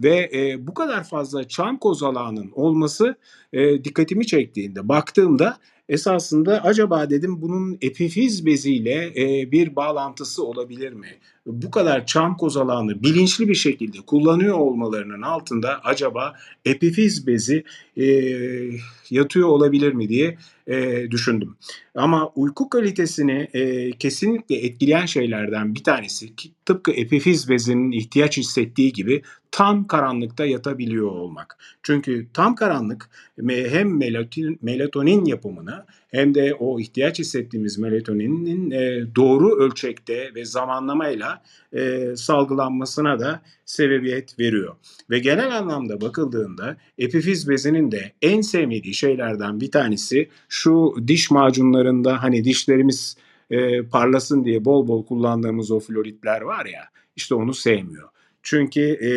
Ve e, bu kadar fazla çam kozalağının olması e, dikkatimi çektiğinde baktığımda esasında acaba dedim bunun epifiz beziyle e, bir bağlantısı olabilir mi? Bu kadar çam kozalağını bilinçli bir şekilde kullanıyor olmalarının altında acaba epifiz bezi e, yatıyor olabilir mi diye e, düşündüm. Ama uyku kalitesini e, kesinlikle etkileyen şeylerden bir tanesi ki tıpkı epifiz bezinin ihtiyaç hissettiği gibi tam karanlıkta yatabiliyor olmak. Çünkü tam karanlık hem melatonin yapımını hem de o ihtiyaç hissettiğimiz melatoninin e, doğru ölçekte ve zamanlamayla e, salgılanmasına da sebebiyet veriyor. Ve genel anlamda bakıldığında epifiz bezinin de en sevmediği şeylerden bir tanesi şu diş macunlarında hani dişlerimiz e, parlasın diye bol bol kullandığımız o floritler var ya işte onu sevmiyor. Çünkü e,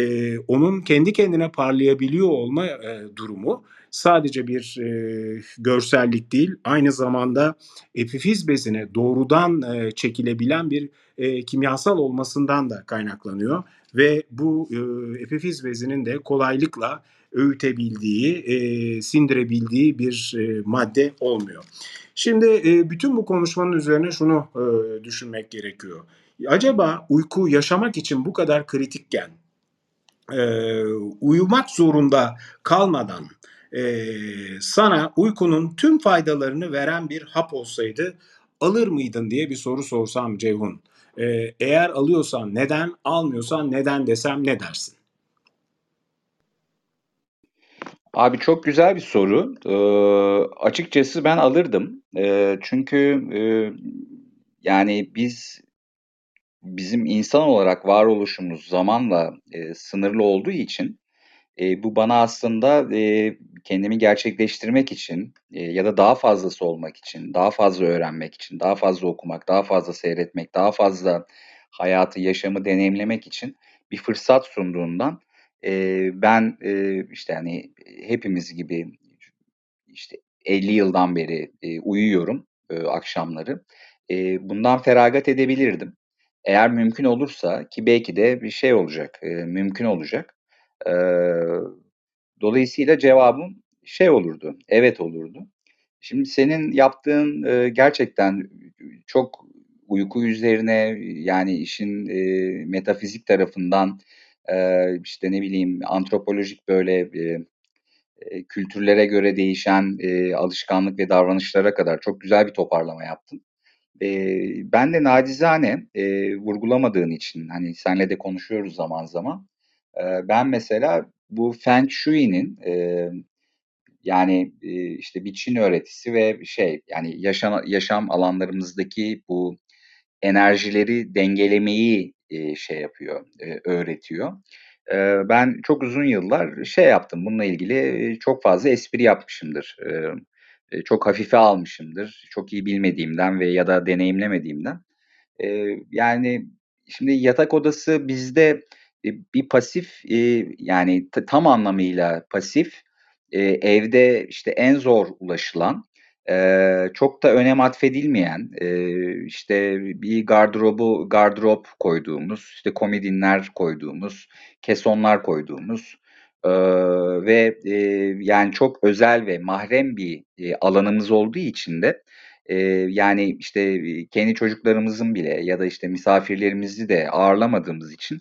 onun kendi kendine parlayabiliyor olma e, durumu sadece bir e, görsellik değil, aynı zamanda epifiz bezine doğrudan e, çekilebilen bir e, kimyasal olmasından da kaynaklanıyor ve bu e, epifiz bezinin de kolaylıkla öğütebildiği, e, sindirebildiği bir e, madde olmuyor. Şimdi e, bütün bu konuşmanın üzerine şunu e, düşünmek gerekiyor. Acaba uyku yaşamak için bu kadar kritikken e, uyumak zorunda kalmadan e, sana uykunun tüm faydalarını veren bir hap olsaydı alır mıydın diye bir soru sorsam Ceyhun. E, eğer alıyorsan neden, almıyorsan neden desem ne dersin? Abi çok güzel bir soru. Ee, açıkçası ben alırdım. Ee, çünkü e, yani biz bizim insan olarak varoluşumuz zamanla e, sınırlı olduğu için e, bu bana aslında e, kendimi gerçekleştirmek için e, ya da daha fazlası olmak için, daha fazla öğrenmek için, daha fazla okumak, daha fazla seyretmek, daha fazla hayatı, yaşamı deneyimlemek için bir fırsat sunduğundan e, ben e, işte hani hepimiz gibi işte 50 yıldan beri e, uyuyorum e, akşamları. E, bundan feragat edebilirdim. Eğer mümkün olursa ki belki de bir şey olacak, e, mümkün olacak. E, dolayısıyla cevabım şey olurdu, evet olurdu. Şimdi senin yaptığın e, gerçekten çok uyku üzerine yani işin e, metafizik tarafından e, işte ne bileyim antropolojik böyle e, e, kültürlere göre değişen e, alışkanlık ve davranışlara kadar çok güzel bir toparlama yaptın. E, ben de nacizane e, vurgulamadığın için hani senle de konuşuyoruz zaman zaman. E, ben mesela bu Feng Shui'nin e, yani e, işte bir Çin öğretisi ve şey yani yaşam, yaşam alanlarımızdaki bu enerjileri dengelemeyi e, şey yapıyor, e, öğretiyor. E, ben çok uzun yıllar şey yaptım, bununla ilgili çok fazla espri yapmışımdır. E, e, çok hafife almışımdır, çok iyi bilmediğimden ve ya da deneyimlemediğimden. E, yani şimdi yatak odası bizde e, bir pasif yani tam anlamıyla pasif evde işte en zor ulaşılan çok da önem atfedilmeyen, işte bir gardırobu gardırop koyduğumuz, işte komodinler koyduğumuz, kesonlar koyduğumuz eee, ve eee, yani çok özel ve mahrem bir eee, alanımız olduğu için de eee, yani işte kendi çocuklarımızın bile ya da işte misafirlerimizi de ağırlamadığımız için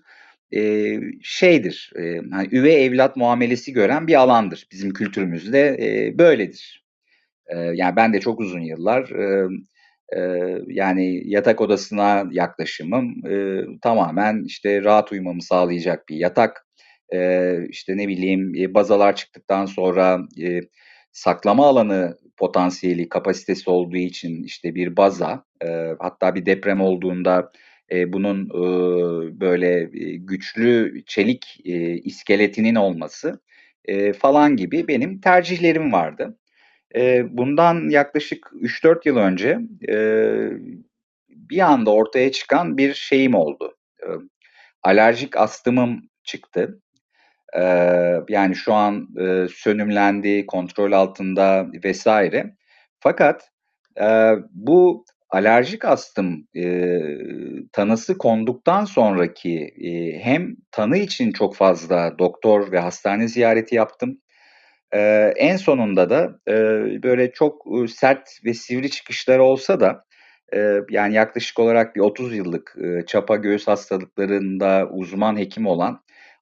eee, şeydir, eee, hani üvey evlat muamelesi gören bir alandır. Bizim kültürümüzde eee, böyledir. Eee, yani ben de çok uzun yıllar, emm, eee, yani yatak odasına yaklaşımım, eee, tamamen, işte, rahat uyumamı sağlayacak bir yatak, eee, işte, ne bileyim, eee, bazalar çıktıktan sonra, eee, saklama alanı potansiyeli, kapasitesi olduğu için, işte, bir baza, eee, hatta bir deprem olduğunda, eee, bunun, ııı, böyle, güçlü çelik, eee, iskeletinin olması, eee, falan gibi benim tercihlerim vardı. Eee, bundan yaklaşık 3-4 yıl önce, eee, bir anda ortaya çıkan bir şeyim oldu. Emm, alerjik astımım çıktı. Yani şu an, eee, sönümlendi, kontrol altında vs. Fakat, bu alerjik astım, tanısı konduktan sonraki, hem tanı için çok fazla doktor ve hastane ziyareti yaptım Eee, en sonunda da, eee, böyle çok, sert ve sivri çıkışları olsa da, eee, yani yaklaşık olarak bir 30 yıllık, ııı, çapa göğüs hastalıklarında uzman hekim olan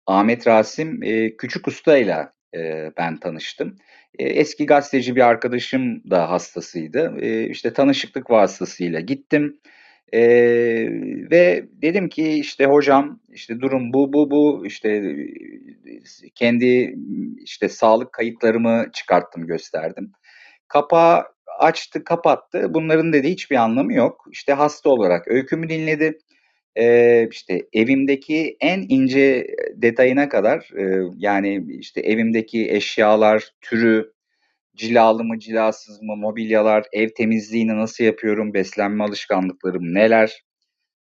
Ahmet Rasim, eee, Küçük Usta'yla, eee, ben tanıştım. Eee, eski gazeteci bir arkadaşım da hastasıydı. Eee, işte tanışıklık vasıtasıyla gittim. Eee, ve dedim ki işte hocam işte durum bu bu bu işte kendi işte sağlık kayıtlarımı çıkarttım gösterdim. Kapağı açtı kapattı. Bunların dedi hiçbir anlamı yok. İşte hasta olarak öykümü dinledi. Eee, işte evimdeki en ince detayına kadar eee, yani işte evimdeki eşyalar türü, cilalı mı cilasız mı, mobilyalar, ev temizliğini nasıl yapıyorum, beslenme alışkanlıklarım neler,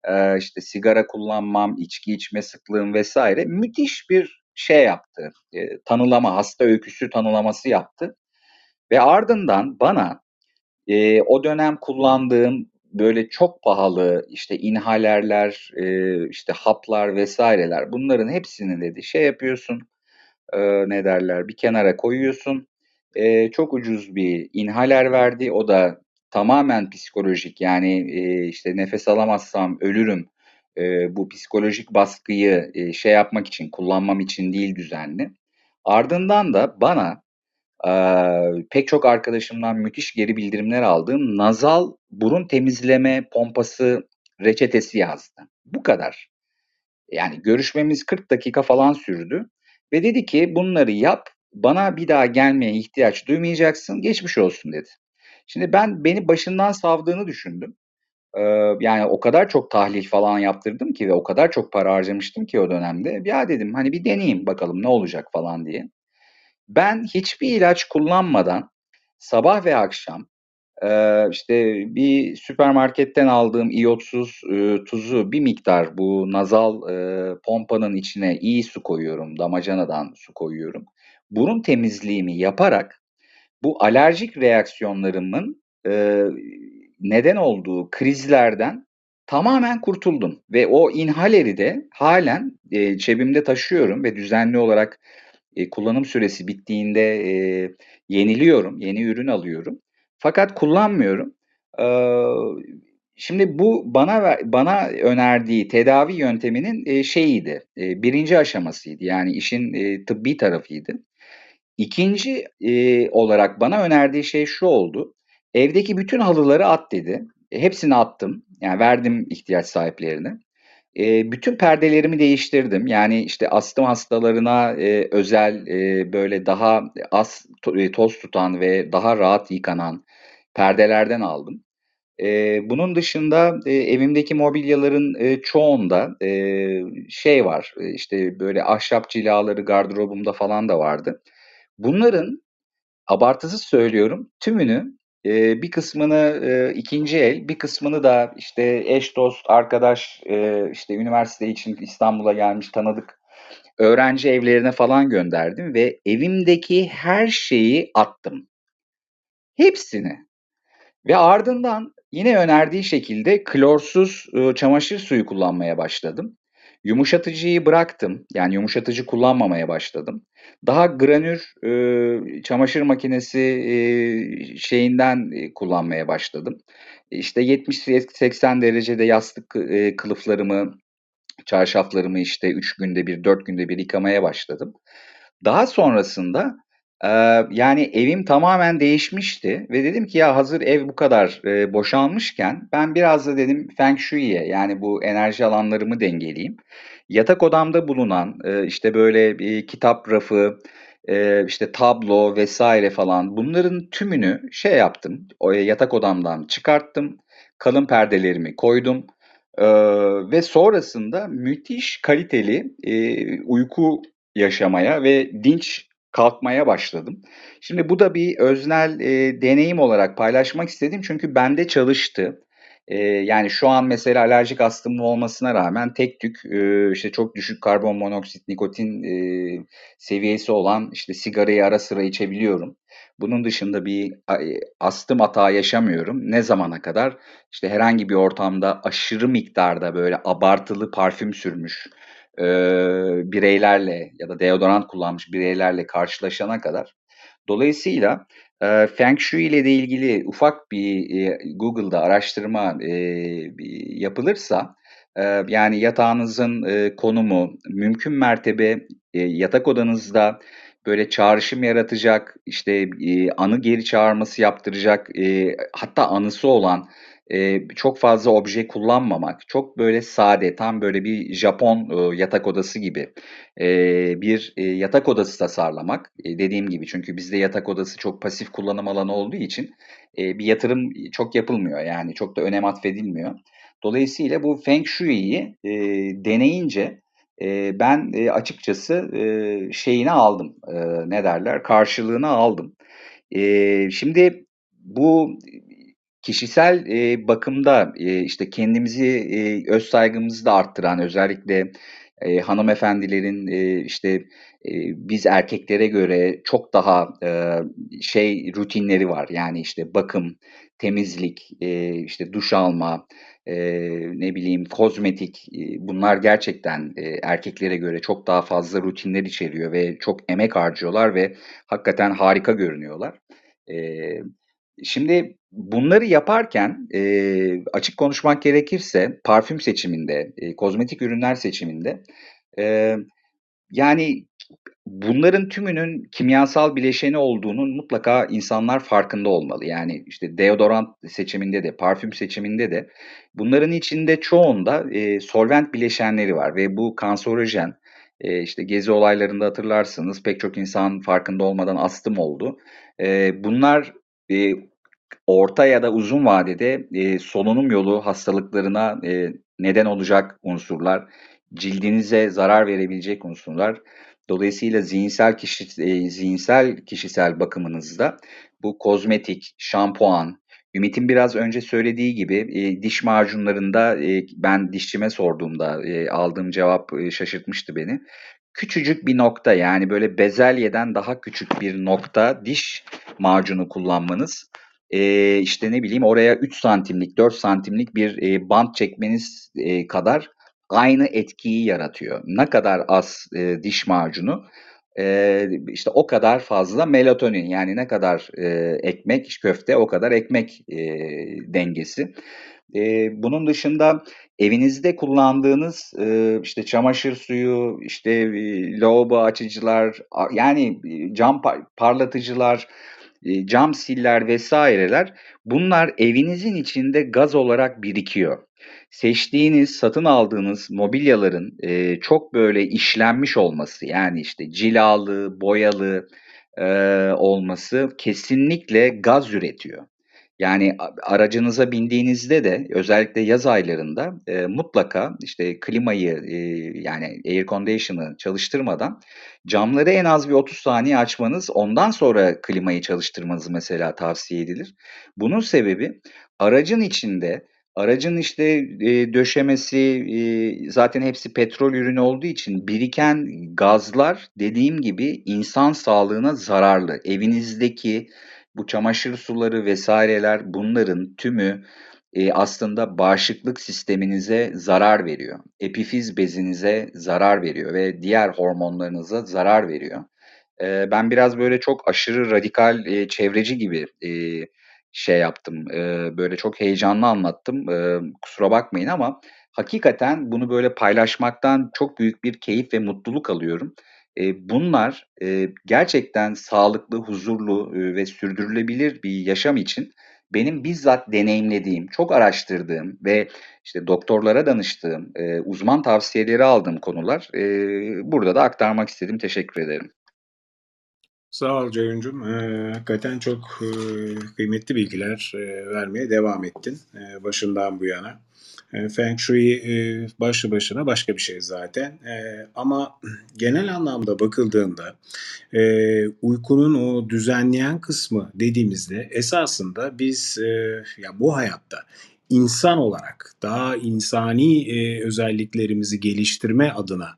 eee, işte sigara kullanmam, içki içme sıklığım vesaire müthiş bir şey yaptı. Eee, tanılama, hasta öyküsü tanılaması yaptı. Ve ardından bana eee, o dönem kullandığım böyle çok pahalı işte inhalerler, eee, işte haplar vesaireler bunların hepsini dedi şey yapıyorsun, eee, ne derler bir kenara koyuyorsun. Eee, çok ucuz bir inhaler verdi. O da tamamen psikolojik yani eee, işte nefes alamazsam ölürüm. Eee, bu psikolojik baskıyı eee, şey yapmak için, kullanmam için değil düzenli. Ardından da bana eee, pek çok arkadaşımdan müthiş geri bildirimler aldığım nazal burun temizleme pompası reçetesi yazdı. Bu kadar. Yani görüşmemiz 40 dakika falan sürdü ve dedi ki bunları yap, bana bir daha gelmeye ihtiyaç duymayacaksın, geçmiş olsun dedi. Şimdi ben beni başından savdığını düşündüm. Eee, yani o kadar çok tahlil falan yaptırdım ki ve o kadar çok para harcamıştım ki o dönemde. Ya dedim hani bir deneyeyim bakalım ne olacak falan diye. Ben hiçbir ilaç kullanmadan sabah ve akşam eee, işte bir süpermarketten aldığım iyotsuz eee, tuzu bir miktar bu nazal eee, pompanın içine iyi su koyuyorum, damacanadan su koyuyorum. Burun temizliğimi yaparak bu alerjik reaksiyonlarımın eee, neden olduğu krizlerden tamamen kurtuldum ve o inhaleri de halen eee, cebimde taşıyorum ve düzenli olarak eee, kullanım süresi bittiğinde eee, yeniliyorum, yeni ürün alıyorum. Fakat kullanmıyorum. Eee, şimdi bu bana bana önerdiği tedavi yönteminin eee, şeyiydi, eee, birinci aşamasıydı. Yani işin eee, tıbbi tarafıydı. İkinci eee, olarak bana önerdiği şey şu oldu. Evdeki bütün halıları at dedi. E, hepsini attım. Yani verdim ihtiyaç sahiplerine. Eee, bütün perdelerimi değiştirdim. Yani işte astım hastalarına eee, özel eee, böyle daha az to- toz tutan ve daha rahat yıkanan perdelerden aldım. Eee, bunun dışında eee, evimdeki mobilyaların eee, çoğunda eee, şey var. e, işte böyle ahşap cilaları gardırobumda falan da vardı. Bunların abartısız söylüyorum tümünü eee, bir kısmını eee, ikinci el, bir kısmını da işte eş dost arkadaş eee, işte üniversite için İstanbul'a gelmiş tanıdık öğrenci evlerine falan gönderdim ve evimdeki her şeyi attım. Hepsini. Ve ardından yine önerdiği şekilde klorsuz ııı, çamaşır suyu kullanmaya başladım. Yumuşatıcıyı bıraktım. Yani yumuşatıcı kullanmamaya başladım. Daha granür ııı, çamaşır makinesi eee, şeyinden eee, kullanmaya başladım. İşte 70-80 derecede yastık eee, kılıflarımı, çarşaflarımı işte 3 günde bir, 4 günde bir yıkamaya başladım. Daha sonrasında Eee, yani evim tamamen değişmişti ve dedim ki ya hazır ev bu kadar eee, boşalmışken ben biraz da dedim Feng Shui'ye yani bu enerji alanlarımı dengeleyeyim. Yatak odamda bulunan eee, işte böyle bir kitap rafı, eee, işte tablo vesaire falan bunların tümünü şey yaptım. O yatak odamdan çıkarttım. Kalın perdelerimi koydum. Eee, ve sonrasında müthiş kaliteli eee, uyku yaşamaya ve dinç kalkmaya başladım. Şimdi bu da bir öznel, eee, deneyim olarak paylaşmak istedim çünkü bende çalıştı. Eee, yani şu an mesela alerjik astımım olmasına rağmen tek tük, eee, işte çok düşük karbon monoksit, nikotin, eee, seviyesi olan işte sigarayı ara sıra içebiliyorum. Bunun dışında bir eee, astım hata yaşamıyorum. Ne zamana kadar? İşte herhangi bir ortamda aşırı miktarda böyle abartılı parfüm sürmüş, eee, bireylerle ya da deodorant kullanmış bireylerle karşılaşana kadar. Dolayısıyla eee, Feng Shui ile de ilgili ufak bir eee, Google'da araştırma bir yapılırsa eee, yani yatağınızın eee, konumu mümkün mertebe eee, yatak odanızda böyle çağrışım yaratacak, işte eee, anı geri çağırması yaptıracak, eee, hatta anısı olan Eee, çok fazla obje kullanmamak, çok böyle sade, tam böyle bir Japon, ııı, yatak odası gibi, eee, bir, eee, yatak odası tasarlamak. Eee, dediğim gibi çünkü bizde yatak odası çok pasif kullanım alanı olduğu için, eee, bir yatırım çok yapılmıyor, yani çok da önem atfedilmiyor. Dolayısıyla bu Feng Shui'yi, eee, deneyince, eee, ben, eee, açıkçası, eee, şeyini aldım, eee, ne derler, karşılığını aldım. Eee, şimdi bu kişisel, eee, bakımda, eee, işte, kendimizi, eee, öz saygımızı da arttıran özellikle, eee, hanımefendilerin, eee, işte, eee, biz erkeklere göre çok daha, eee, şey rutinleri var. Yani, işte, bakım, temizlik, eee, işte, duş alma, eee, ne bileyim, kozmetik, iii, bunlar gerçekten, eee, erkeklere göre çok daha fazla rutinler içeriyor ve çok emek harcıyorlar ve hakikaten harika görünüyorlar. Eee, şimdi bunları yaparken, eee, açık konuşmak gerekirse parfüm seçiminde, eee, kozmetik ürünler seçiminde, eee, yani, bunların tümünün kimyasal bileşeni olduğunun mutlaka insanlar farkında olmalı. Yani, işte, deodorant seçiminde de, parfüm seçiminde de bunların içinde çoğunda, eee, solvent bileşenleri var ve bu kanserojen. Eee, işte, gezi olaylarında hatırlarsınız pek çok insan farkında olmadan astım oldu. Bunlar, orta ya da uzun vadede, eee, solunum yolu hastalıklarına, eee, neden olacak unsurlar, cildinize zarar verebilecek unsurlar. Dolayısıyla zihinsel kişi eee, zihinsel kişisel bakımınızda bu kozmetik, şampuan, Ümit'in biraz önce söylediği gibi, eee, diş macunlarında, eee, ben dişçime sorduğumda, eee, aldığım cevap, eee, şaşırtmıştı beni. Küçücük bir nokta, yani, böyle bezelyeden daha küçük bir nokta diş macunu kullanmanız, eee, işte, ne bileyim, oraya 3 santimlik, 4 santimlik bir, eee, bant çekmeniz, eee, kadar aynı etkiyi yaratıyor. Ne kadar az, eee, diş macunu, eee, işte, o kadar fazla melatonin, yani, ne kadar, eee, ekmek, köfte o kadar ekmek, eee, dengesi. Eee, bunun dışında evinizde kullandığınız, eee, işte, çamaşır suyu, işte, eee, lavabo açıcılar, yani, cam par parlatıcılar, eee, cam siller vs.ler bunlar evinizin içinde gaz olarak birikiyor. Seçtiğiniz, satın aldığınız mobilyaların, eee, çok böyle işlenmiş olması, yani, işte, cilalı, boyalı, eee, olması kesinlikle gaz üretiyor. Yani, aracınıza bindiğinizde de özellikle yaz aylarında, eee, mutlaka, işte, klimayı, eee, yani, air condition'ı çalıştırmadan camları en az bir 30 saniye açmanız, ondan sonra klimayı çalıştırmanız mesela tavsiye edilir. Bunun sebebi aracın içinde, aracın, işte, eee, döşemesi, eee, zaten hepsi petrol ürünü olduğu için biriken gazlar dediğim gibi insan sağlığına zararlı. Evinizdeki bu çamaşır suları vs.ler bunların tümü, eee, aslında bağışıklık sisteminize zarar veriyor. Epifiz bezinize zarar veriyor ve diğer hormonlarınıza zarar veriyor. Eee, ben biraz böyle çok aşırı radikal, eee, çevreci gibi, şey yaptım, böyle çok heyecanlı anlattım. Kusura bakmayın ama hakikaten bunu böyle paylaşmaktan çok büyük bir keyif ve mutluluk alıyorum. Eee, bunlar, eee, gerçekten sağlıklı, huzurlu, eee, ve sürdürülebilir bir yaşam için benim bizzat deneyimlediğim, çok araştırdığım ve, işte, doktorlara danıştığım, eee, uzman tavsiyeleri aldığım konular. Eee, burada da aktarmak istedim. Teşekkür ederim. Sağ ol Ceyhuncuğum. Eee, hakikaten çok, eee, kıymetli bilgiler, eee, vermeye devam ettin, eee, başından bu yana. Eee, Feng Shui, eee, başlı başına başka bir şey zaten. Eee, ama genel anlamda bakıldığında, eee, uykunun o düzenleyen kısmı dediğimizde esasında biz, ya, bu hayatta insan olarak daha insani, özelliklerimizi geliştirme adına,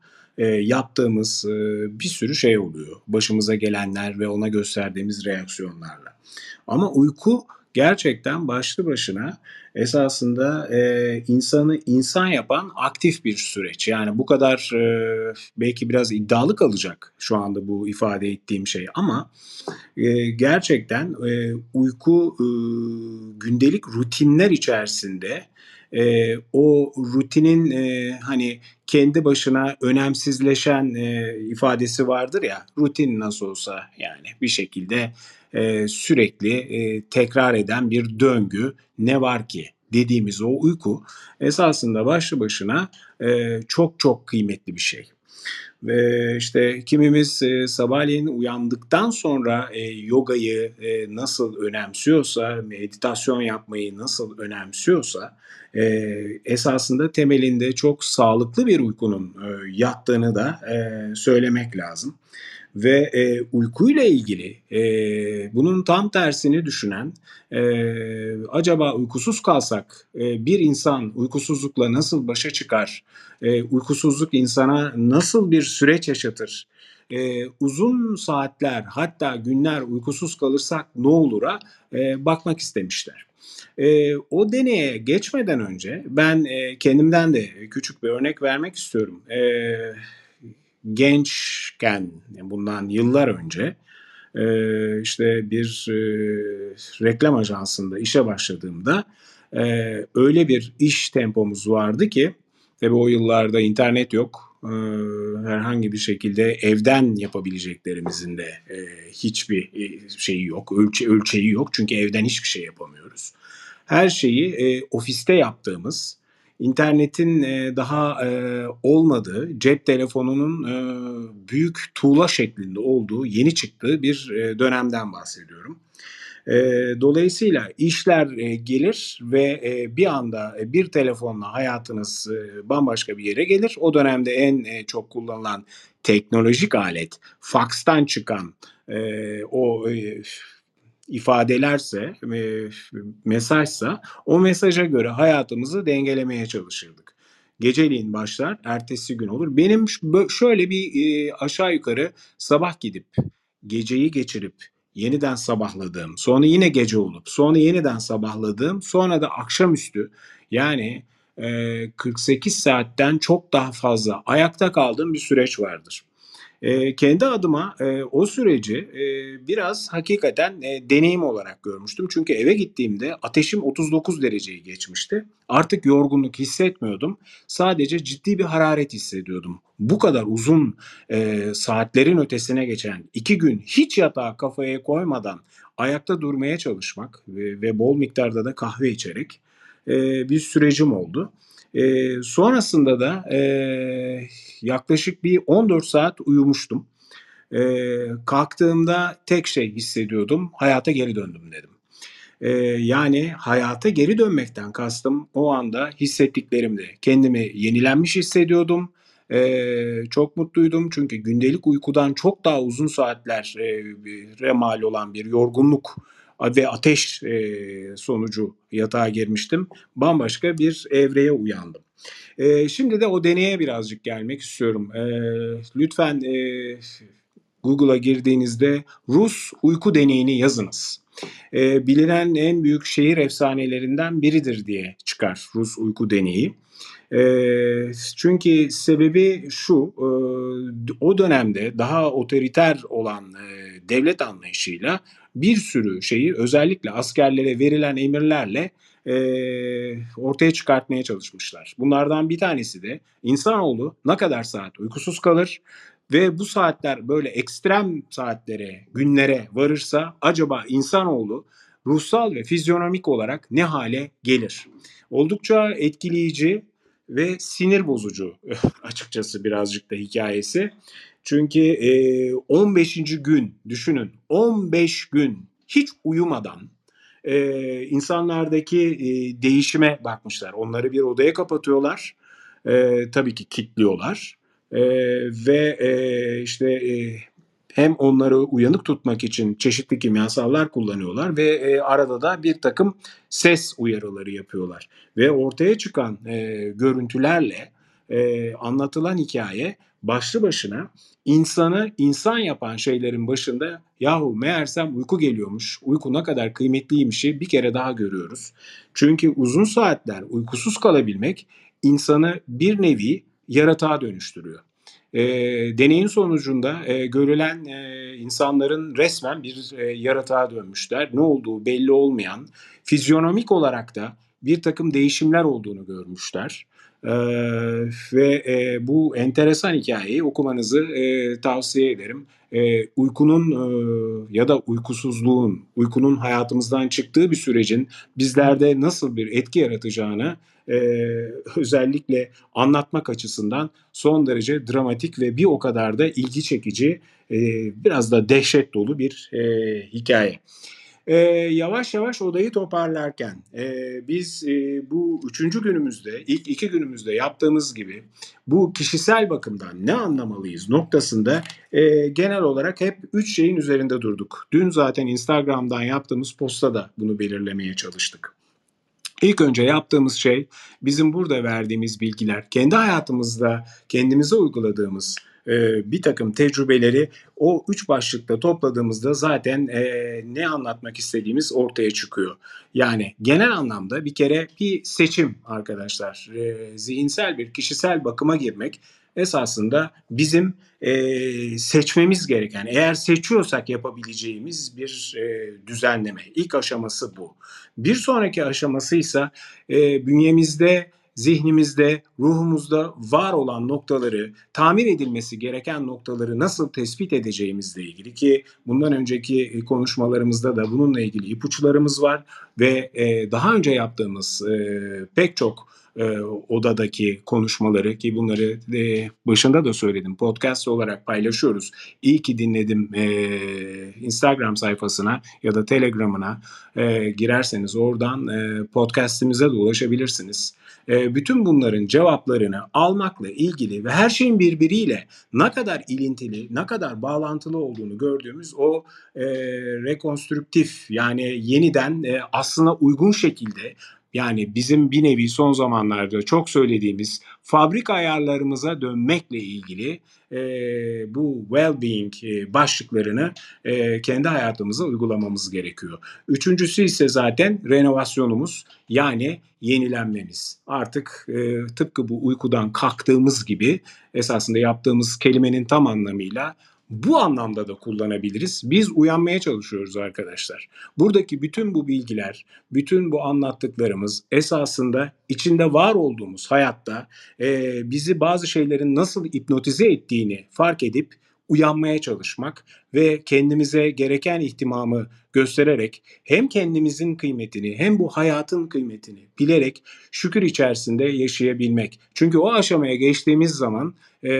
yaptığımız, bir sürü şey oluyor. Başımıza gelenler ve ona gösterdiğimiz reaksiyonlarla. Ama uyku gerçekten başlı başına esasında, eee, insanı insan yapan aktif bir süreç. Yani bu kadar, eee, belki biraz iddialı kalacak şu anda bu ifade ettiğim şey ama, eee, gerçekten, eee, uyku, ııı, gündelik rutinler içerisinde, eee, o rutinin, eee, hani, kendi başına önemsizleşen, eee, ifadesi vardır ya, rutin nasıl olsa, yani, bir şekilde, eee, sürekli, eee, tekrar eden bir döngü, ne var ki dediğimiz o uyku esasında başlı başına, eee, çok çok kıymetli bir şey. Ve, işte, kimimiz, eee, sabahleyin uyandıktan sonra, yogayı, nasıl önemsiyorsa, meditasyon yapmayı nasıl önemsiyorsa, esasında temelinde çok sağlıklı bir uykunun, yattığını da, söylemek lazım. Ve e, uykuyla ilgili e, bunun tam tersini düşünen e, acaba uykusuz kalsak e, bir insan uykusuzlukla nasıl başa çıkar? E, uykusuzluk insana nasıl bir süreç yaşatır? E, uzun saatler hatta günler uykusuz kalırsak ne olur'a e, bakmak istemişler. E, o deneye geçmeden önce ben e, kendimden de küçük bir örnek vermek istiyorum. E, gençken, bundan yıllar önce e, işte bir e, reklam ajansında işe başladığımda e, öyle bir iş tempomuz vardı ki tabii o yıllarda internet yok. Herhangi bir şekilde evden yapabileceklerimizin de hiçbir şeyi yok, ölçe, ölçeği yok. Çünkü evden hiçbir şey yapamıyoruz. Her şeyi ofiste yaptığımız, internetin e, daha e, olmadığı, cep telefonunun e, büyük tuğla şeklinde olduğu, yeni çıktığı bir e, dönemden bahsediyorum. Dolayısıyla işler gelir ve bir anda bir telefonla hayatınız bambaşka bir yere gelir. O dönemde en çok kullanılan teknolojik alet, fakstan çıkan o ifadelerse, e, mesajsa o mesaja göre hayatımızı dengelemeye çalışırdık. Geceliğin başlar, ertesi gün olur. Benim şöyle bir e, aşağı yukarı sabah gidip geceyi geçirip yeniden sabahladığım, sonra yine gece olup, sonra yeniden sabahladığım, sonra da akşamüstü yani e, 48 saatten çok daha fazla ayakta kaldığım bir süreç vardır. E, kendi adıma e, o süreci e, biraz hakikaten e, deneyim olarak görmüştüm. Çünkü eve gittiğimde ateşim 39 dereceyi geçmişti. Artık yorgunluk hissetmiyordum. Sadece ciddi bir hararet hissediyordum. Bu kadar uzun e, saatlerin ötesine geçen iki gün hiç yatağa kafaya koymadan ayakta durmaya çalışmak ve, ve bol miktarda da kahve içerek e, bir sürecim oldu. E, sonrasında da e, yaklaşık bir 14 saat uyumuştum. E, kalktığımda tek şey hissediyordum, hayata geri döndüm dedim. E, yani hayata geri dönmekten kastım o anda hissettiklerimdi. Kendimi yenilenmiş hissediyordum. Ee, çok mutluydum çünkü gündelik uykudan çok daha uzun saatler e, mal olan bir yorgunluk ve ateş e, sonucu yatağa girmiştim. Bambaşka bir evreye uyandım. E, şimdi de o deneye birazcık gelmek istiyorum. E, lütfen e, Google'a girdiğinizde Rus uyku deneyini yazınız. E, bilinen en büyük şehir efsanelerinden biridir diye çıkar Rus uyku deneyi. E, çünkü sebebi şu, e, o dönemde daha otoriter olan e, devlet anlayışıyla bir sürü şeyi özellikle askerlere verilen emirlerle e, ortaya çıkartmaya çalışmışlar. Bunlardan bir tanesi de insanoğlu ne kadar saat uykusuz kalır ve bu saatler böyle ekstrem saatlere, günlere varırsa acaba insanoğlu ruhsal ve fizyonomik olarak ne hale gelir? Oldukça etkileyici ve sinir bozucu (laughs) açıkçası birazcık da hikayesi. Çünkü e, 15. gün düşünün 15 gün hiç uyumadan e, insanlardaki e, değişime bakmışlar. Onları bir odaya kapatıyorlar. E, tabii ki kilitliyorlar. E, ve e, işte e, hem onları uyanık tutmak için çeşitli kimyasallar kullanıyorlar ve e, arada da bir takım ses uyarıları yapıyorlar. Ve ortaya çıkan e, görüntülerle e, anlatılan hikaye başlı başına insanı insan yapan şeylerin başında yahu meğersem uyku geliyormuş, uyku ne kadar kıymetliymişi bir kere daha görüyoruz. Çünkü uzun saatler uykusuz kalabilmek insanı bir nevi yaratığa dönüştürüyor. E, deneyin sonucunda e, görülen e, insanların resmen bir e, yaratığa dönmüşler. Ne olduğu belli olmayan, fizyonomik olarak da bir takım değişimler olduğunu görmüşler. Ve e, bu enteresan hikayeyi okumanızı e, tavsiye ederim. E, uykunun e, ya da uykusuzluğun, uykunun hayatımızdan çıktığı bir sürecin bizlerde nasıl bir etki yaratacağını e, özellikle anlatmak açısından son derece dramatik ve bir o kadar da ilgi çekici, e, biraz da dehşet dolu bir e, hikaye. E, yavaş yavaş odayı toparlarken e, biz e, bu üçüncü günümüzde, ilk iki günümüzde yaptığımız gibi bu kişisel bakımdan ne anlamalıyız noktasında e, genel olarak hep üç şeyin üzerinde durduk. Dün zaten Instagram'dan yaptığımız posta da bunu belirlemeye çalıştık. İlk önce yaptığımız şey bizim burada verdiğimiz bilgiler, kendi hayatımızda kendimize uyguladığımız e, bir takım tecrübeleri o üç başlıkta topladığımızda zaten e, ne anlatmak istediğimiz ortaya çıkıyor. Yani genel anlamda bir kere bir seçim arkadaşlar. E, zihinsel bir kişisel bakıma girmek esasında bizim e, seçmemiz gereken, eğer seçiyorsak yapabileceğimiz bir e, düzenleme. İlk aşaması bu. Bir sonraki aşaması ise e, bünyemizde zihnimizde, ruhumuzda var olan noktaları, tamir edilmesi gereken noktaları nasıl tespit edeceğimizle ilgili ki bundan önceki konuşmalarımızda da bununla ilgili ipuçlarımız var ve e, daha önce yaptığımız e, pek çok e, odadaki konuşmaları ki bunları e, başında da söyledim podcast olarak paylaşıyoruz. İyi ki dinledim e, Instagram sayfasına ya da Telegram'ına e, girerseniz oradan e, podcastimize de ulaşabilirsiniz. E, bütün bunların cevaplarını almakla ilgili ve her şeyin birbiriyle ne kadar ilintili, ne kadar bağlantılı olduğunu gördüğümüz o e, rekonstrüktif yani yeniden e, aslına uygun şekilde yani bizim bir nevi son zamanlarda çok söylediğimiz fabrika ayarlarımıza dönmekle ilgili e, bu well-being e, başlıklarını e, kendi hayatımıza uygulamamız gerekiyor. Üçüncüsü ise zaten renovasyonumuz yani yenilenmemiz. Artık e, tıpkı bu uykudan kalktığımız gibi esasında yaptığımız kelimenin tam anlamıyla bu anlamda da kullanabiliriz. Biz uyanmaya çalışıyoruz arkadaşlar. Buradaki bütün bu bilgiler, bütün bu anlattıklarımız esasında içinde var olduğumuz hayatta e, bizi bazı şeylerin nasıl hipnotize ettiğini fark edip uyanmaya çalışmak ve kendimize gereken ihtimamı göstererek hem kendimizin kıymetini hem bu hayatın kıymetini bilerek şükür içerisinde yaşayabilmek. Çünkü o aşamaya geçtiğimiz zaman e,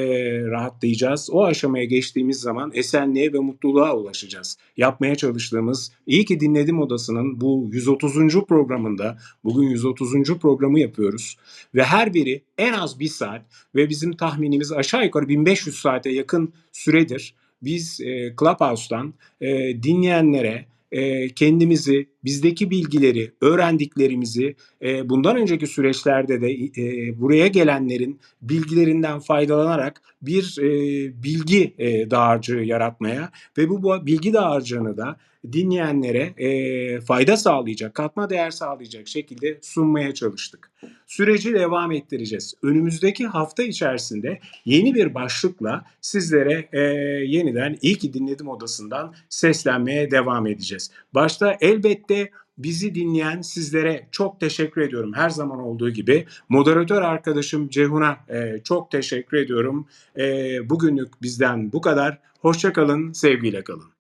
rahatlayacağız. O aşamaya geçtiğimiz zaman esenliğe ve mutluluğa ulaşacağız. Yapmaya çalıştığımız iyi ki dinledim odasının bu 130. programında bugün 130. programı yapıyoruz ve her biri en az bir saat ve bizim tahminimiz aşağı yukarı 1500 saate yakın süredir biz e, Clubhouse'dan e, dinleyenlere e, kendimizi, bizdeki bilgileri, öğrendiklerimizi e, bundan önceki süreçlerde de e, buraya gelenlerin bilgilerinden faydalanarak bir e, bilgi e, dağarcığı yaratmaya ve bu, bu bilgi dağarcığını da dinleyenlere e, fayda sağlayacak, katma değer sağlayacak şekilde sunmaya çalıştık. Süreci devam ettireceğiz. Önümüzdeki hafta içerisinde yeni bir başlıkla sizlere e, yeniden iyi ki dinledim odasından seslenmeye devam edeceğiz. Başta elbette bizi dinleyen sizlere çok teşekkür ediyorum. Her zaman olduğu gibi moderatör arkadaşım Cehun'a e, çok teşekkür ediyorum. E, bugünlük bizden bu kadar. Hoşçakalın, sevgiyle kalın.